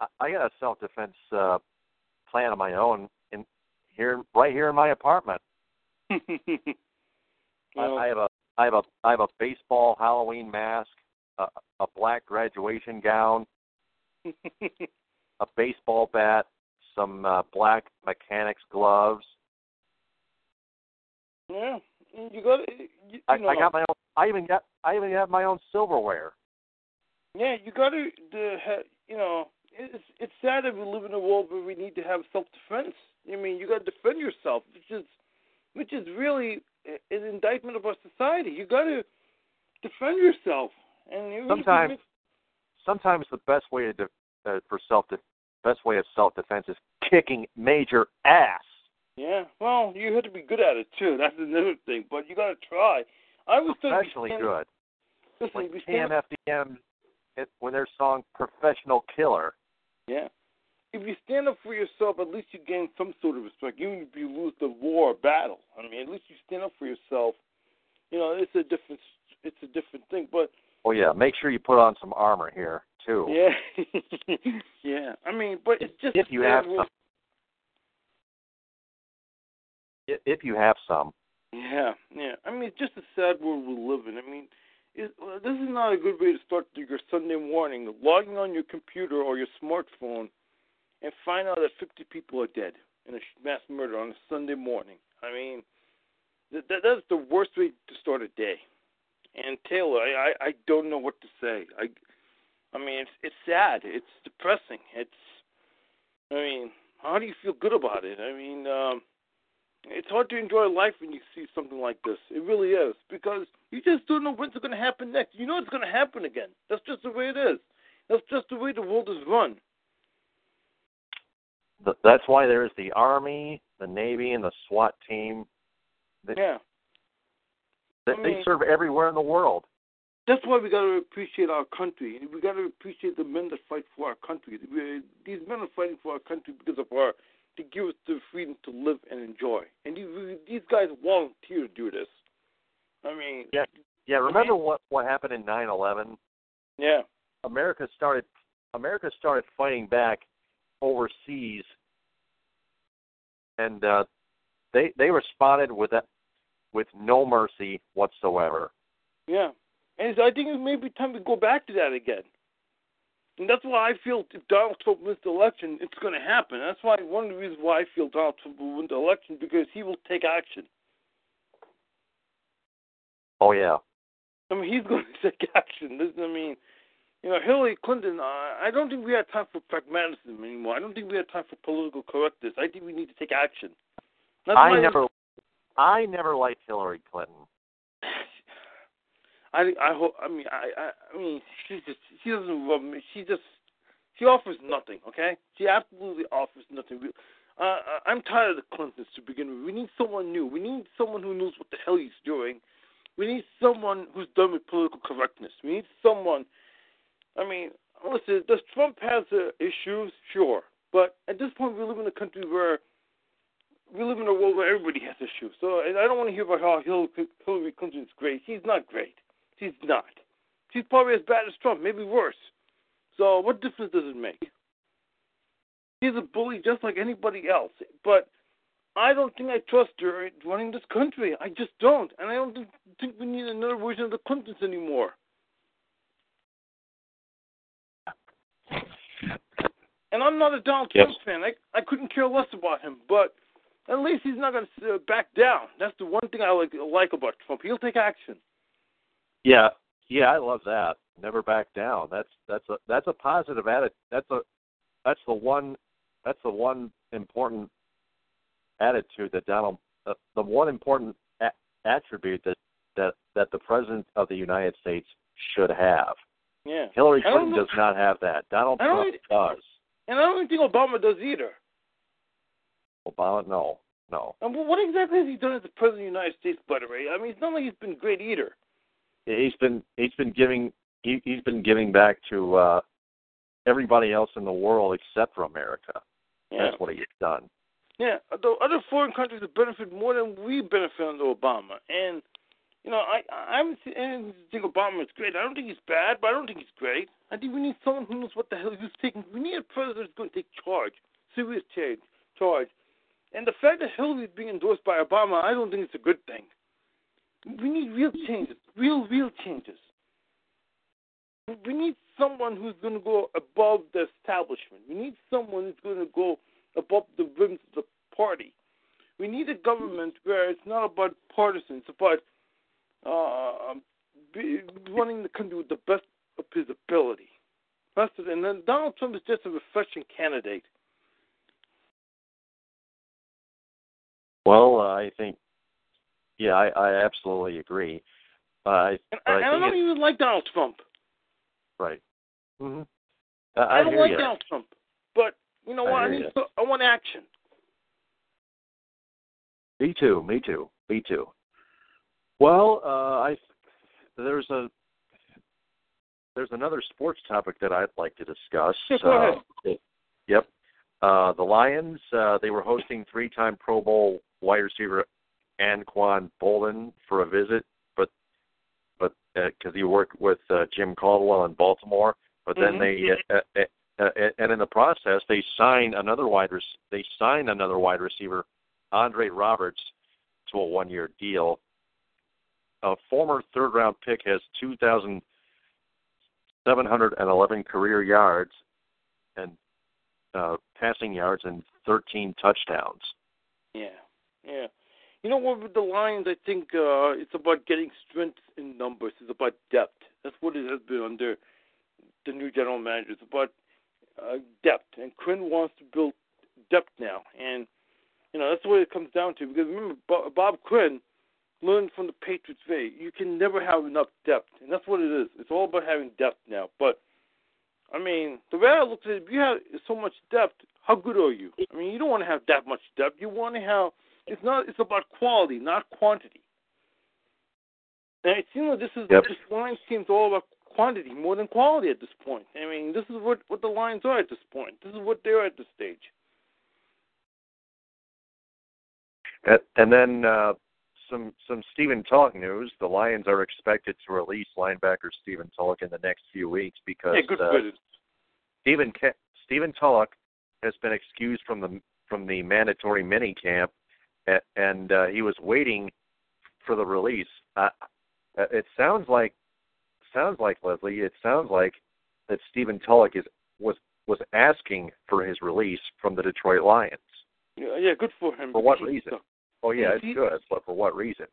I- I got a self-defense uh, plan of my own in here, right here in my apartment. I, Well, I have a, I have a, I have a baseball Halloween mask, a, a black graduation gown, a baseball bat, some uh, black mechanics gloves. yeah. You got you, you I, know, I got my own. I even got. I even have my own silverware. Yeah, you got to the you know it's it's sad that we live in a world where we need to have self defense. I mean, you got to defend yourself, which is which is really an indictment of our society. You got to defend yourself, and you Sometimes- Sometimes the best way to de- uh, for self best way of self defense is kicking major ass. Yeah, well, you have to be good at it too. That's another thing, but you got to try. I was thinking, Especially good. Listen, Like stand, KMFDM it, when their song "Professional Killer." Yeah. If you stand up for yourself, at least you gain some sort of respect. Even if you lose the war or battle, I mean, at least you stand up for yourself. You know, it's a different, it's a different thing. But Oh yeah, make sure you put on some armor here too. yeah, yeah. I mean, but it's just if you have some. If you have some. Yeah, yeah. I mean, it's just a sad world we live in. I mean, it, uh, this is not a good way to start your Sunday morning. Logging on your computer or your smartphone and find out that 50 people are dead in a mass murder on a Sunday morning. I mean, that that's the worst way to start a day. And Taylor, I, I I don't know what to say. I I mean, it's it's sad. It's depressing. It's I mean, how do you feel good about it? I mean, um it's hard to enjoy life when you see something like this. It really is because you just don't know when's going to happen next. You know it's going to happen again. That's just the way it is. That's just the way the world is run. That's why there is the Army, the Navy, and the SWAT team. They, Yeah. they, I they serve everywhere in the world. that's why we got to appreciate our country. We got to appreciate the men that fight for our country. these men are fighting for our country because of our to give us the freedom to live and enjoy. And these, these guys volunteer to do this. I mean, yeah, yeah. Remember what what happened in nine eleven? Yeah. America started America started fighting back overseas, and uh, they they responded with that with no mercy whatsoever. Yeah, and I think it may be time to go back to that again. And that's why I feel if Donald Trump wins the election, it's going to happen. That's why one of the reasons why I feel Donald Trump will win the election because he will take action. Oh yeah. I mean, he's going to take action. This, I mean, you know, Hillary Clinton. Uh, I don't think we have time for pragmatism anymore. I don't think we have time for political correctness. I think we need to take action. That's I never, I never liked Hillary Clinton. I I hope. I mean, I I, I mean, she just she doesn't rub me. She just she offers nothing. Okay, she absolutely offers nothing. Uh, I'm tired of the Clintons to begin with. We need someone new. We need someone who knows what the hell he's doing. We need someone who's done with political correctness. We need someone. I mean, listen. Does Trump have uh, issues? Sure, but at this point, we live in a country where we live in a world where everybody has issues. So I don't want to hear about how Hillary Clinton's great. She's not great. She's not. She's probably as bad as Trump, maybe worse. So what difference does it make? She's a bully just like anybody else. But I don't think I trust her running this country. I just don't. And I don't think we need another version of the Clintons anymore. And I'm not a Donald Trump fan. I I couldn't care less about him, but at least he's not going to back down. That's the one thing I like like about Trump. He'll take action. Yeah, yeah, I love that. Never back down. That's that's a that's a positive attitude. That's a that's the one that's the one important attitude that Donald uh, the one important a- attribute that that that the president of the United States should have. Yeah. Hillary Clinton does not have that. Donald Trump does. And I don't think Obama does either. Obama, no, no. And what exactly has he done as the president of the United States, by the way? I mean, it's not like he's been great either he's been he's been giving he, he's been giving back to uh everybody else in the world except for America. Yeah. That's what he's done. Yeah, though other foreign countries have benefited more than we benefit under Obama, and you know I I haven't seen anything to think Obama is great. I don't think he's bad, but I don't think he's great. I think we need someone who knows what the hell he's taking. We need a president who's going to take charge, serious change, charge. And the fact that Hillary is being endorsed by Obama, I don't think it's a good thing. We need real changes, real, real changes. We need someone who's going to go above the establishment. We need someone who's going to go above the rims of the party. We need a government where it's not about partisans, it's about uh, running the country with the best of his ability. That's it. And then Donald Trump is just a refreshing candidate. Well, uh, I think yeah, I, I absolutely agree. Uh, I, I, I, I don't even like Donald Trump. Right. Mm-hmm. I, I, don't like you. Donald Trump, but you know what? I, need to, I want action. Me too. Me too. Me too. Well, uh, I there's a there's another sports topic that I'd like to discuss. Go ahead. Uh, yep. Uh, the Lions uh, they were hosting three-time Pro Bowl wide receiver Anquan Boldin for a visit, but but because uh, he worked with uh, Jim Caldwell in Baltimore, but then mm-hmm. they uh, uh, uh, and in the process they signed another wide rec- they signed another wide receiver, Andre Roberts, to a one year deal. A former third round pick has two thousand seven hundred and eleven career yards and uh, passing yards and thirteen touchdowns. Yeah, yeah. You know what with the Lions, I think uh, it's about getting strength in numbers. It's about depth. That's what it has been under the new general manager. It's about uh, depth, and Quinn wants to build depth now, and you know that's what it comes down to. Because remember, Bob Quinn learned from the Patriots way. You can never have enough depth, and that's what it is. It's all about having depth now. But I mean, the way I look at it, if you have so much depth, how good are you? I mean, you don't want to have that much depth. You want to have it's not. It's about quality, not quantity. And it seems like this is Yep. this Lions team's all about quantity more than quality at this point. I mean, this is what what the Lions are at this point. This is what they're at this stage. And, and then uh, some some Stephen Tulloch news. The Lions are expected to release linebacker Stephen Tulloch in the next few weeks because yeah, good uh, riddance. Stephen Stephen Tulloch has been excused from the from the mandatory mini camp, and, and uh, he was waiting for the release. Uh, it sounds like sounds like Leslie. It sounds like that Stephen Tulloch is was was asking for his release from the Detroit Lions. Yeah, yeah, good for him. For what reason? Oh yeah, it's good, but for what reason?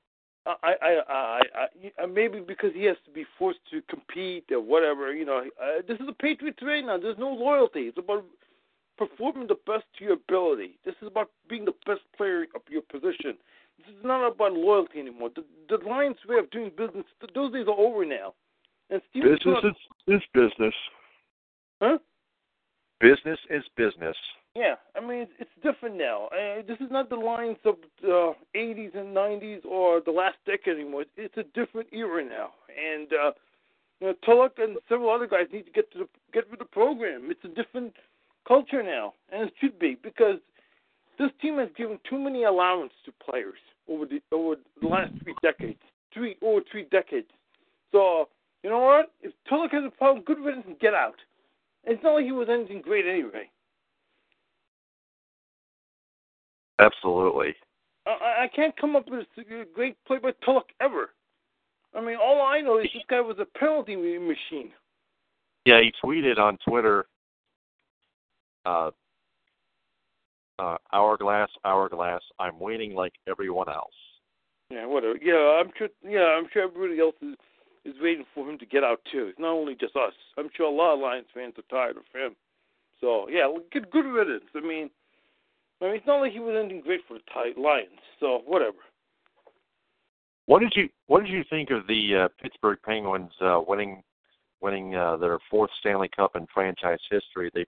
I, I, I, I, I, maybe because he has to be forced to compete or whatever. You know, uh, this is a Patriots right now. There's no loyalty. It's about performing the best to your ability. This is about being the best player of your position. This is not about loyalty anymore. The, the Lions' way of doing business, th- those days are over now. And Steve Business is, is business. huh? Business is business. Yeah, I mean it's, it's different now. Uh, this is not the Lions of the 80s and 90s or the last decade anymore. It's a different era now, and uh, you know, Tulloch and several other guys need to get to the, get with the program. It's a different culture now, and it should be because this team has given too many allowance to players over the over the last three decades, three over three decades. So you know what? If Tulloch has a problem, good riddance and get out. It's not like he was anything great anyway. Absolutely. I, I can't come up with a great play by Tulloch ever. I mean, all I know is this guy was a penalty machine. Yeah, he tweeted on Twitter, uh, uh, hourglass, hourglass. I'm waiting like everyone else. Yeah, whatever. Yeah, I'm sure. Yeah, I'm sure everybody else is is waiting for him to get out too. It's not only just us. I'm sure a lot of Lions fans are tired of him. So yeah, good good riddance. I mean, I mean, it's not like he was anything great for the Lions. So whatever. What did you What did you think of the uh, Pittsburgh Penguins uh, winning winning uh, their fourth Stanley Cup in franchise history? They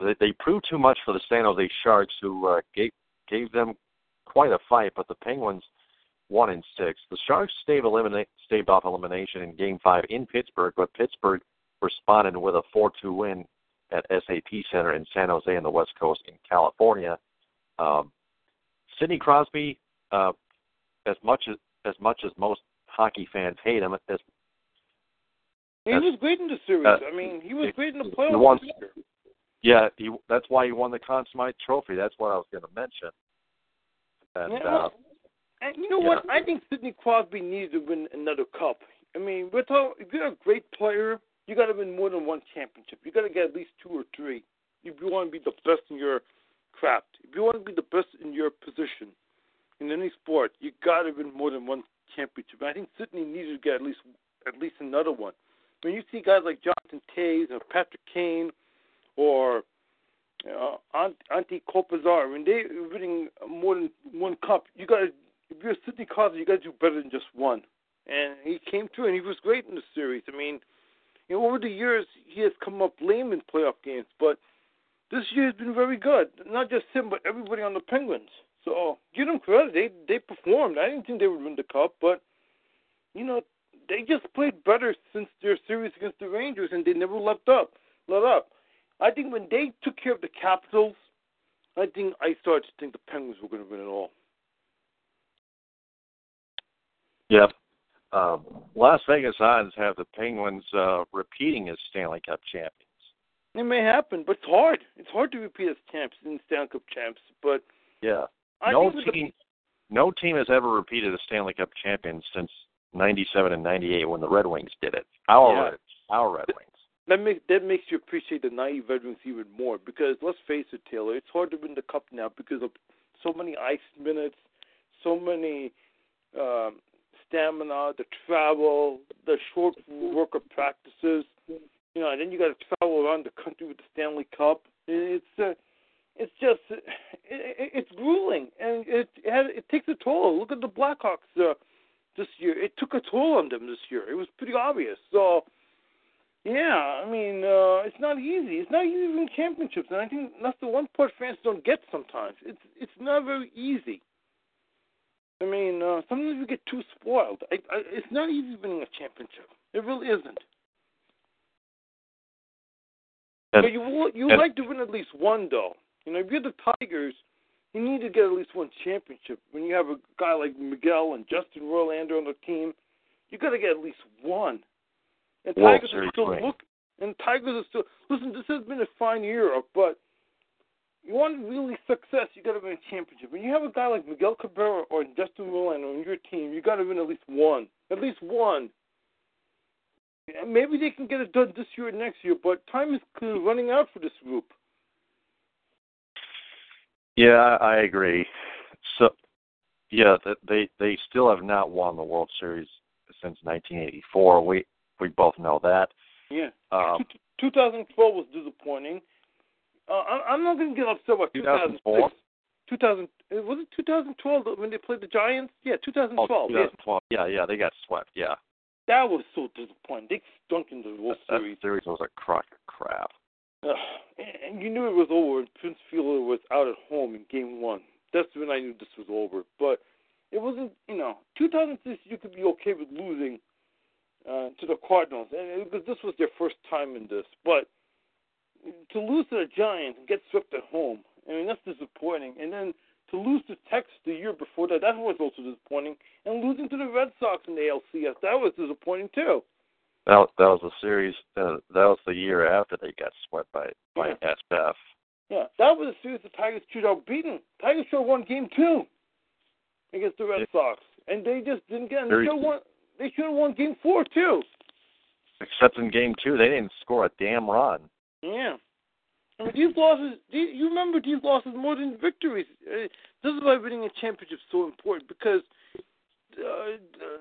that they, proved too much for the San Jose Sharks, who uh, gave gave them quite a fight, but the Penguins won in six. The Sharks staved eliminate staved off elimination in Game Five in Pittsburgh, but Pittsburgh responded with a four-two win at SAP Center in San Jose on the West Coast in California. Um, Sidney Crosby, uh, as much as as much as most hockey fans hate him, as He was great in the series. uh, I mean, he was great in the playoffs. won-. Yeah, he that's why he won the Conn Smythe Trophy. That's what I was going to mention. And Yeah, uh, and you know yeah. what? I think Sidney Crosby needs to win another cup. I mean, we're talking, if you're a great player, you got to win more than one championship. You got to get at least two or three if you want to be the best in your craft. If you want to be the best in your position in any sport, you got to win more than one championship. And I think Sidney needs to get at least at least another one. When you see guys like Jonathan Toews or Patrick Kane or uh, Anze Kopitar, when they are winning more than one cup, you got if you're Sidney Crosby, you got to do better than just one. And he came through, and he was great in the series. I mean, you know, over the years he has come up lame in playoff games, but this year has been very good. Not just him, but everybody on the Penguins. So give them credit. They they performed. I didn't think they would win the cup, but you know they just played better since their series against the Rangers, and they never let up. Let up. I think when they took care of the Capitals, I think I started to think the Penguins were going to win it all. Yep. Um, Las Vegas odds have the Penguins uh, repeating as Stanley Cup champions. It may happen, but it's hard. It's hard to repeat as champs in Stanley Cup champs. But Yeah. I no team, no team has ever repeated as Stanley Cup champion since '97 and '98 when the Red Wings did it. Our Yeah. Red, our Red Wings. That makes that makes you appreciate the naive veterans even more. Because let's face it, Taylor, it's hard to win the cup now because of so many ice minutes, so many um, stamina, the travel, the short work of practices. You know, and then you got to travel around the country with the Stanley Cup. It's uh, it's just it, it, it's grueling, and it it, has, it takes a toll. Look at the Blackhawks uh, this year; it took a toll on them this year. It was pretty obvious. So, yeah, I mean, uh, it's not easy. It's not easy to win championships, and I think that's the one part fans don't get sometimes. It's it's not very easy. I mean, uh, sometimes we get too spoiled. I, I, it's not easy winning a championship. It really isn't. But you you like to win at least one, though. You know, if you're the Tigers, you need to get at least one championship. When you have a guy like Miguel and Justin Verlander on the team, you got to get at least one. And World Tigers are still look. And Tigers are still listen. This has been a fine year, but you want really success, you got to win a championship. When you have a guy like Miguel Cabrera or Justin Verlander on your team, you got to win at least one. At least one. And Maybe they can get it done this year or next year, but time is running out for this group. Yeah, I I agree. So, yeah, they they still have not won the World Series since 1984. We we both know that. Yeah. Um, 2012 was disappointing. Uh, I- I'm not going to get upset about 2004? 2000 uh, was it 2012 when they played the Giants? Yeah, 2012. oh, yeah. 2012. Yeah, yeah, they got swept. Yeah, That was so disappointing. They stunk in the World that Series. series was a crock of crap. Ugh, and you knew it was over when Prince Fielder was out at home in Game One. That's when I knew this was over. But it wasn't, you know, 2006. You could be okay with losing uh, to the Cardinals, and because this was their first time in this. But to lose to the Giants and get swept at home, I mean that's disappointing. And then to lose to Texas the year before that, that was also disappointing. And losing to the Red Sox in the ALCS, that was disappointing too. That that was the series. Uh, that was the year after they got swept by by SF. Yeah, that was a series the Tigers should have beaten. Tigers should have won game two against the Red Yeah. Sox, and they just didn't get. And they Very- should have won. They should have won game four too. Except in game two, they didn't score a damn run. Yeah. I mean, these losses. These, you remember these losses more than victories. Uh, this is why winning a championship is so important because. Uh, uh,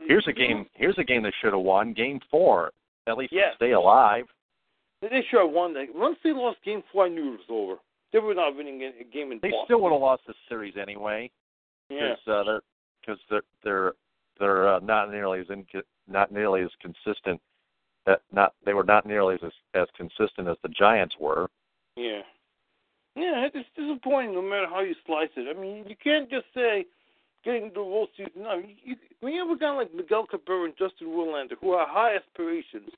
Here's a game. Here's a game they should have won. Game four, at least to Yeah. stay alive. They should have won that. Once they lost game four, I knew it was over. They were not winning a game in They Boston. still would have lost the series anyway. Yeah. because uh, they're because they're they're they're uh, not nearly as in, not nearly as consistent. That not they were not nearly as as consistent as the Giants were. Yeah. Yeah, it's disappointing no matter how you slice it. I mean, you can't just say getting the World Series. No, you, you, when you have a guy like Miguel Cabrera and Justin Verlander who have high aspirations,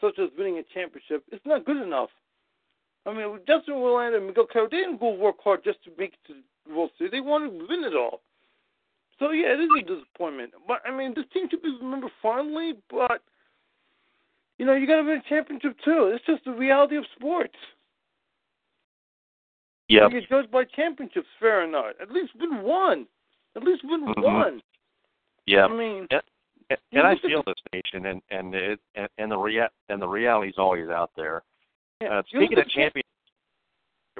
such as winning a championship, it's not good enough. I mean, Justin Verlander and Miguel Cabrera, they didn't go work hard just to make it to the World Series. They wanted to win it all. So yeah, it is a disappointment. But I mean, this team should be remembered fondly. But you know, you got to win a championship too. It's just the reality of sports. Yep. You get judged by championships, fair or not. At least win one. At least win Mhm. one. Yeah. I mean, and, and I feel this nation, and and it and, and the rea- and the reality's always out there. yeah, Uh, speaking of champions,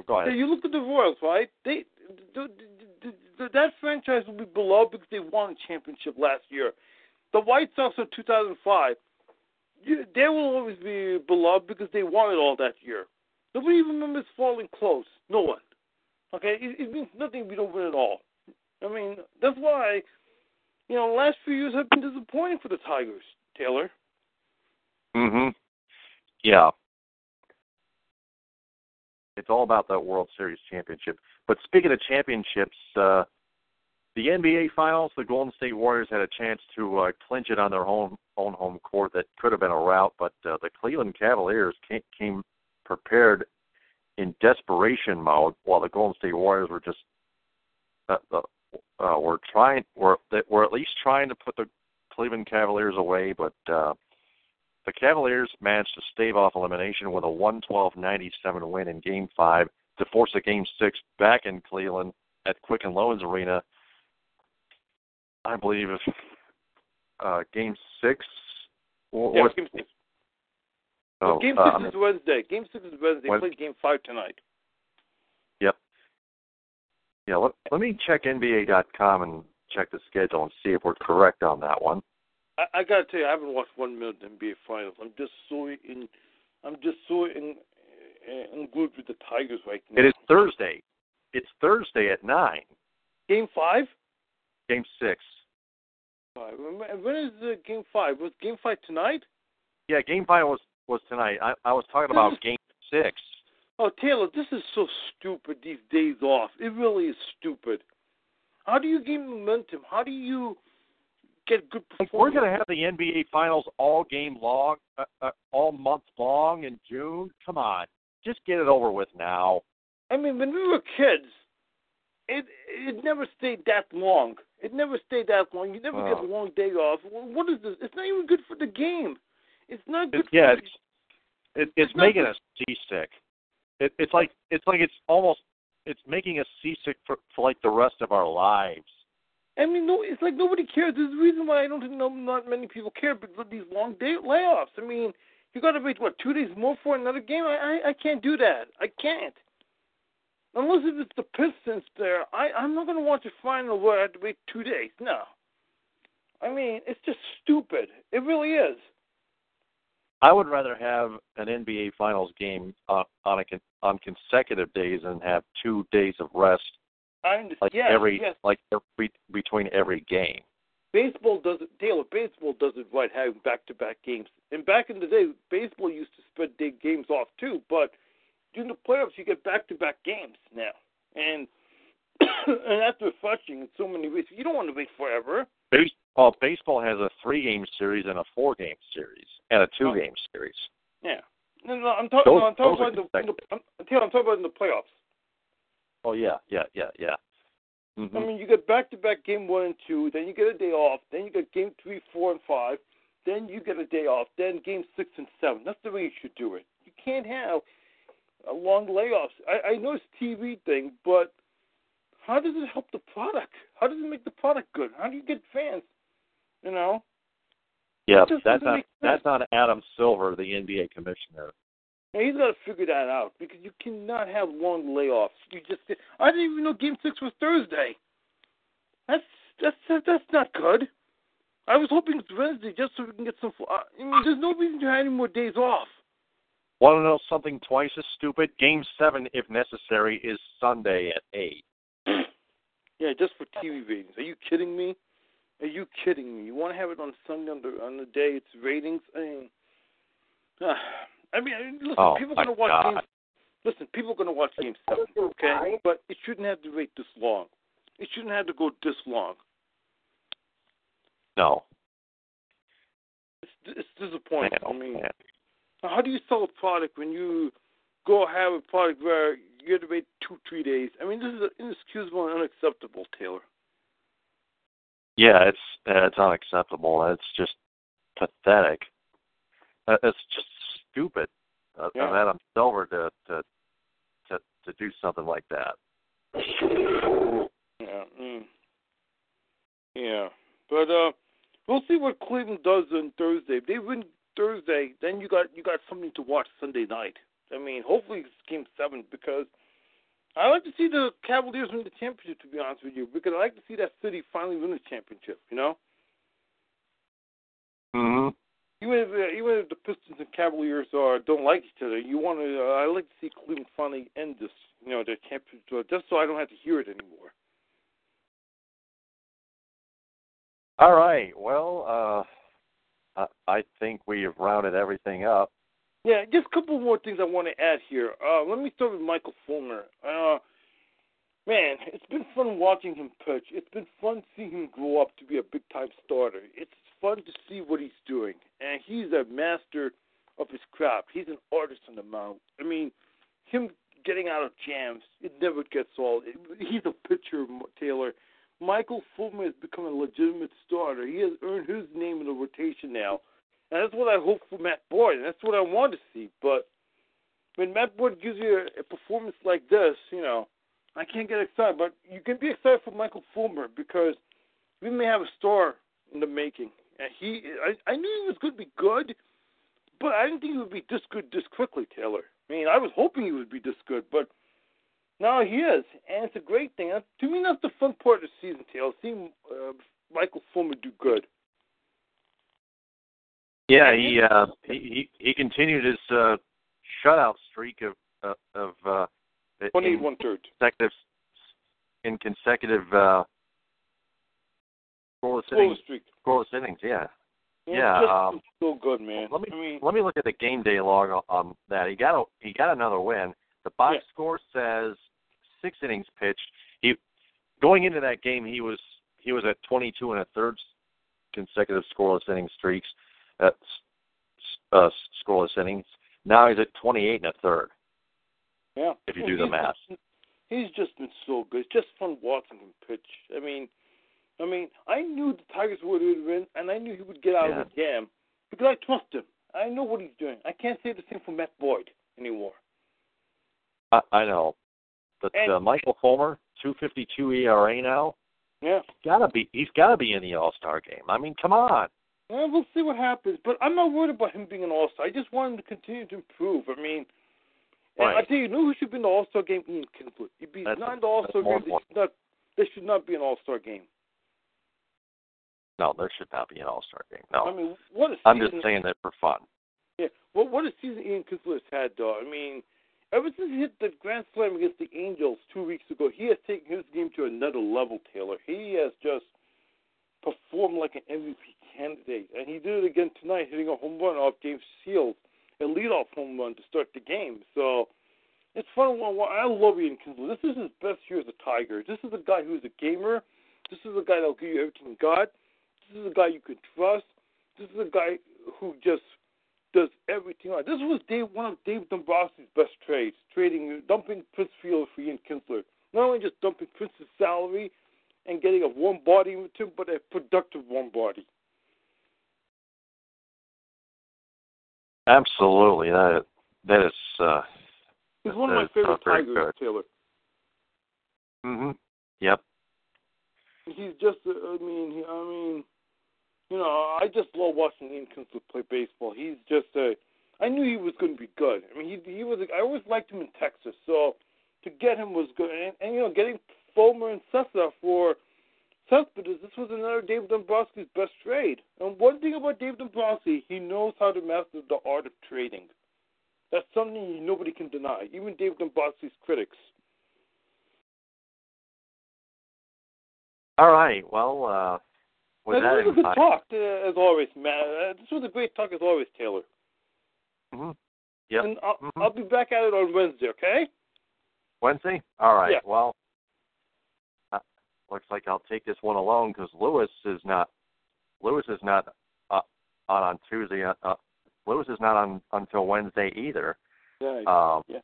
go Yeah, ahead. you look at the Royals, right? They the, the, the, that franchise will be below because they won a championship last year. The White Sox of 2005, you, they will always be beloved because they won it all that year. Nobody even remembers falling close. No one. Okay, it, it means nothing if we don't win it all. I mean, that's why, you know, the last few years have been disappointing for the Tigers, Taylor. Mm-hmm. Yeah. It's all about that World Series championship. But speaking of championships, uh, the NBA Finals, the Golden State Warriors had a chance to uh, clinch it on their own own home court. That could have been a rout, but uh, the Cleveland Cavaliers came, came prepared in desperation mode, while the Golden State Warriors were just uh, uh, uh, were trying were were at least trying to put the Cleveland Cavaliers away, but uh, the Cavaliers managed to stave off elimination with a 112-97 win in Game Five to force a Game Six back in Cleveland at Quicken Loans Arena. I believe if uh, Game Six or, Yeah, or- game six. oh, game uh, six is Wednesday. Game six is Wednesday. They Wed- play game five tonight. Yep. Yeah, let, let me check NBA.com and check the schedule and see if we're correct on that one. I, I gotta tell you, I haven't watched one minute of the NBA Finals. I'm just so in, I'm just so in, uh, englued with the Tigers right now. It is Thursday. It's Thursday at nine. game five. Game six. Five. When is the game five? Was game five tonight? Yeah, game five was was tonight. I, I was talking about game six. Oh, Taylor, this is so stupid. These days off, it really is stupid. How do you gain momentum? How do you get good performance? we're going to have the NBA Finals all game long, uh, uh, all month long in June. Come on, just get it over with now. I mean, when we were kids, it it never stayed that long. It never stayed that long. You never get Oh. a long day off. What is this? It's not even good for the game. It's not good. It, yeah, it's it, it's not making us seasick. It, it's like it's like it's almost it's making us seasick for, for like the rest of our lives. I mean, no, it's like nobody cares. There's a reason why I don't think no, not many people care because of these long day layoffs. I mean, you got to wait what two days more for another game? I, I I can't do that. I can't. Unless if it's the Pistons there, I I'm not gonna watch a final where I have to wait two days. No. I mean, it's just stupid. It really is. I would rather have an NBA Finals game on on a con- on consecutive days and have two days of rest, I understand. like yes, every yes. like every, between every game. Baseball does it. Taylor, baseball does it right, having back-to-back games. And back in the day, baseball used to spread day games off too. But during the playoffs, you get back-to-back games now, and and that's refreshing in so many ways. You don't want to wait forever. Base, well, baseball has a three game series and a four game series and a two game series. Yeah. No, no, I'm talking. Those- no, I'm talking about the, the. I'm, I'm talking about in the playoffs. Oh yeah, yeah, yeah, yeah. Hmm I mean, you get back-to-back game one and two, then you get a day off, then you get game three, four, and five, then you get a day off, then game six and seven. That's the way you should do it. You can't have a long layoffs. I, I know it's a TV thing, but how does it help the product? How does it make the product good? How do you get fans? You know, yeah, that's doesn't that's not Adam Silver, the NBA commissioner. Now, he's got to figure that out because you cannot have long layoffs. You just I didn't even know Game Six was Thursday. That's that's that's not good. I was hoping it's Wednesday just so we can get some. uh, I mean, there's no reason to have any more days off. Want to know something twice as stupid? Game seven, if necessary, is Sunday at eight. Yeah, just for TV ratings. Are you kidding me? Are you kidding me? You want to have it on Sunday on the on the day it's ratings? I mean, uh, I mean, listen, Oh, people are gonna watch God. games. Listen, people are gonna watch Game Seven, okay? But it shouldn't have to wait this long. It shouldn't have to go this long. No, It's it's disappointing. man, I mean, man. how do you sell a product when you go have a product where you have to wait two, three days? I mean, this is inexcusable and unacceptable, Taylor. Yeah, it's uh, it's unacceptable. It's just pathetic. Uh, It's just stupid uh, Yeah. of Adam Silver to to to to do something like that. Yeah. Mm. Yeah. But uh we'll see what Cleveland does on Thursday. If they win Thursday, then you got you got something to watch Sunday night. I mean, hopefully it's game seven because I like to see the Cavaliers win the championship to be honest with you, because I like to see that city finally win the championship, you know? hmm Even if uh, even if the Pistons and Cavaliers are don't like each other, you want to. Uh, I like to see Cleveland finally end this, you know, their championship, uh, just so I don't have to hear it anymore. All right. Well, uh, I, I think we have rounded everything up. Yeah, just a couple more things I want to add here. Uh, let me start with Michael Fulmer. Uh, man, it's been fun watching him pitch. It's been fun seeing him grow up to be a big time starter. It's fun to see what he's doing, and he's a master of his craft. He's an artist on the mound. I mean, him getting out of jams, it never gets old. He's a pitcher, Taylor. Michael Fulmer has become a legitimate starter. He has earned his name in the rotation now. And that's what I hope for Matt Boyd, and that's what I want to see. But when Matt Boyd gives you a, a performance like this, you know, I can't get excited. But you can be excited for Michael Fulmer because we may have a star in the making. And he, I, I knew he was going to be good, but I didn't think he would be this good this quickly, Taylor. I mean, I was hoping he would be this good, but now he is, and it's a great thing. And to me, that's the fun part of the season, Taylor. Seeing uh, Michael Fulmer do good. Yeah, he uh, he he continued his uh, shutout streak of uh, of uh, Twenty in consecutive in consecutive uh, scoreless innings. streak. Scoreless innings. Yeah. Yeah, Yeah, just um, so good, man. Let me I mean, let me look at the game day log on, on that. He got a he got another win. The box Yeah. score says six innings pitched. He going into that game, he was he was at 22 and a third consecutive scoreless inning streaks, uh, uh, scoreless innings. Now he's at 28 and a third. Yeah. If you do the math. He's just been so good. It's just fun watching him pitch. I mean, I mean, I knew the Tigers would win, and I knew he would get out Yeah. of the jam because I trust him. I know what he's doing. I can't say the same for Matt Boyd anymore. I, I know, but And- uh, Michael Fulmer, 252 ERA now. Yeah. Gotta be. He's gotta be in the All Star game. I mean, come on. Well, we'll see what happens. But I'm not worried about him being an All Star. I just want him to continue to improve. I mean, and I Right. tell you, you know who should be in the All Star game? Ian Kinsler. If he's That's- not in the All Star game, they should not. They should not be an All Star game. No, there should not be an All Star game. No, I mean, what a I'm just saying that for fun. Yeah, what what a season Ian Kinsler has had, though. I mean, ever since he hit the grand slam against the Angels two weeks ago, he has taken his game to another level. Taylor, he has just performed like an MVP candidate, and he did it again tonight, hitting a home run off James Shields, a leadoff home run to start the game. So it's fun. I love Ian Kinsler. This is his best year as a Tiger. This is a guy who's a gamer. This is a guy that'll give you everything you got. This is a guy you can trust. This is a guy who just does everything right. This was Dave, one of Dave Dombrowski's best trades, trading dumping Prince Fielder for Ian Kinsler. Not only just dumping Prince's salary and getting a warm body with him, but a productive warm body. Absolutely, that that is. uh He's one of my favorite Tigers, good. Taylor. hmm Yep. He's just, uh, I mean, I mean, you know, I just love watching Ian Kinsler play baseball. He's just a. I knew he was going to be good. I mean, he he was. I always liked him in Texas, so to get him was good. And, and you know, getting Fulmer and Cessa for Cespedes, this was another David Dombrowski's best trade. And one thing about David Dombrowski, he knows how to master the art of trading. That's something nobody can deny, even David Dombrowski's critics. All right. Well, uh And that this was a good talk, uh, as always, Matt. Uh, this was a great talk, as always, Taylor. Mhm. Yep. And I'll, Mhm. I'll be back at it on Wednesday, okay? Wednesday. All right. Yeah. Well, uh, looks like I'll take this one alone because Lewis is not. Lewis is not uh, on on Tuesday. Uh, uh, Lewis is not on until Wednesday either. Yeah. Um, yeah.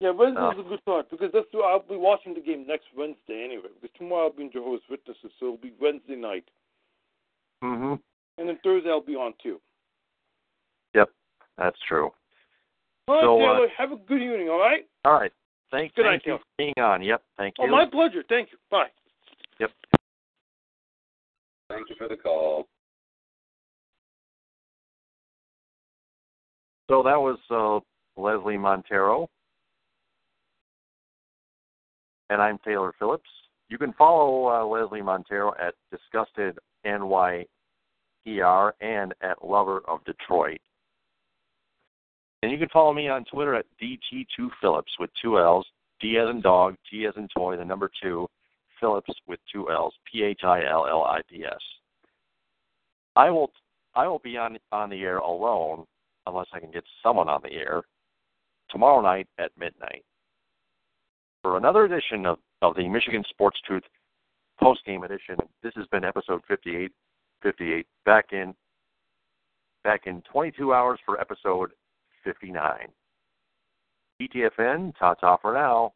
Yeah, Wednesday's Oh. a good thought because that's I'll be watching the game next Wednesday anyway. Because tomorrow I'll be in Jehovah's Witnesses, so it'll be Wednesday night, hmm and then Thursday I'll be on too. Yep, that's true. All right, So, uh, have a good evening. All right. All right. Thank, Good thank night, you for being on. Yep. Thank you. Oh, my pleasure. Thank you. Bye. Yep. Thank you for the call. So that was uh, Leslie Montero. And I'm Taylor Phillips. You can follow uh, Leslie Montero at Disgusted NYER and at Lover of Detroit. And you can follow me on Twitter at DT2Phillips with two L's, D as in dog, T as in toy, the number two, Phillips with two L's, P H I L L I P S. I will I will be on on the air alone unless I can get someone on the air tomorrow night at midnight for another edition of, of the Michigan Sports Truth post game edition. This has been episode 58, 58 back in back in 22 hours for episode 59. TTFN, ta ta for now.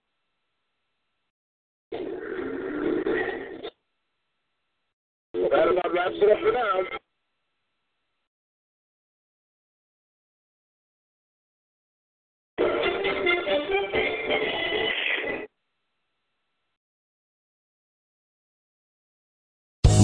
That about wraps it up for now.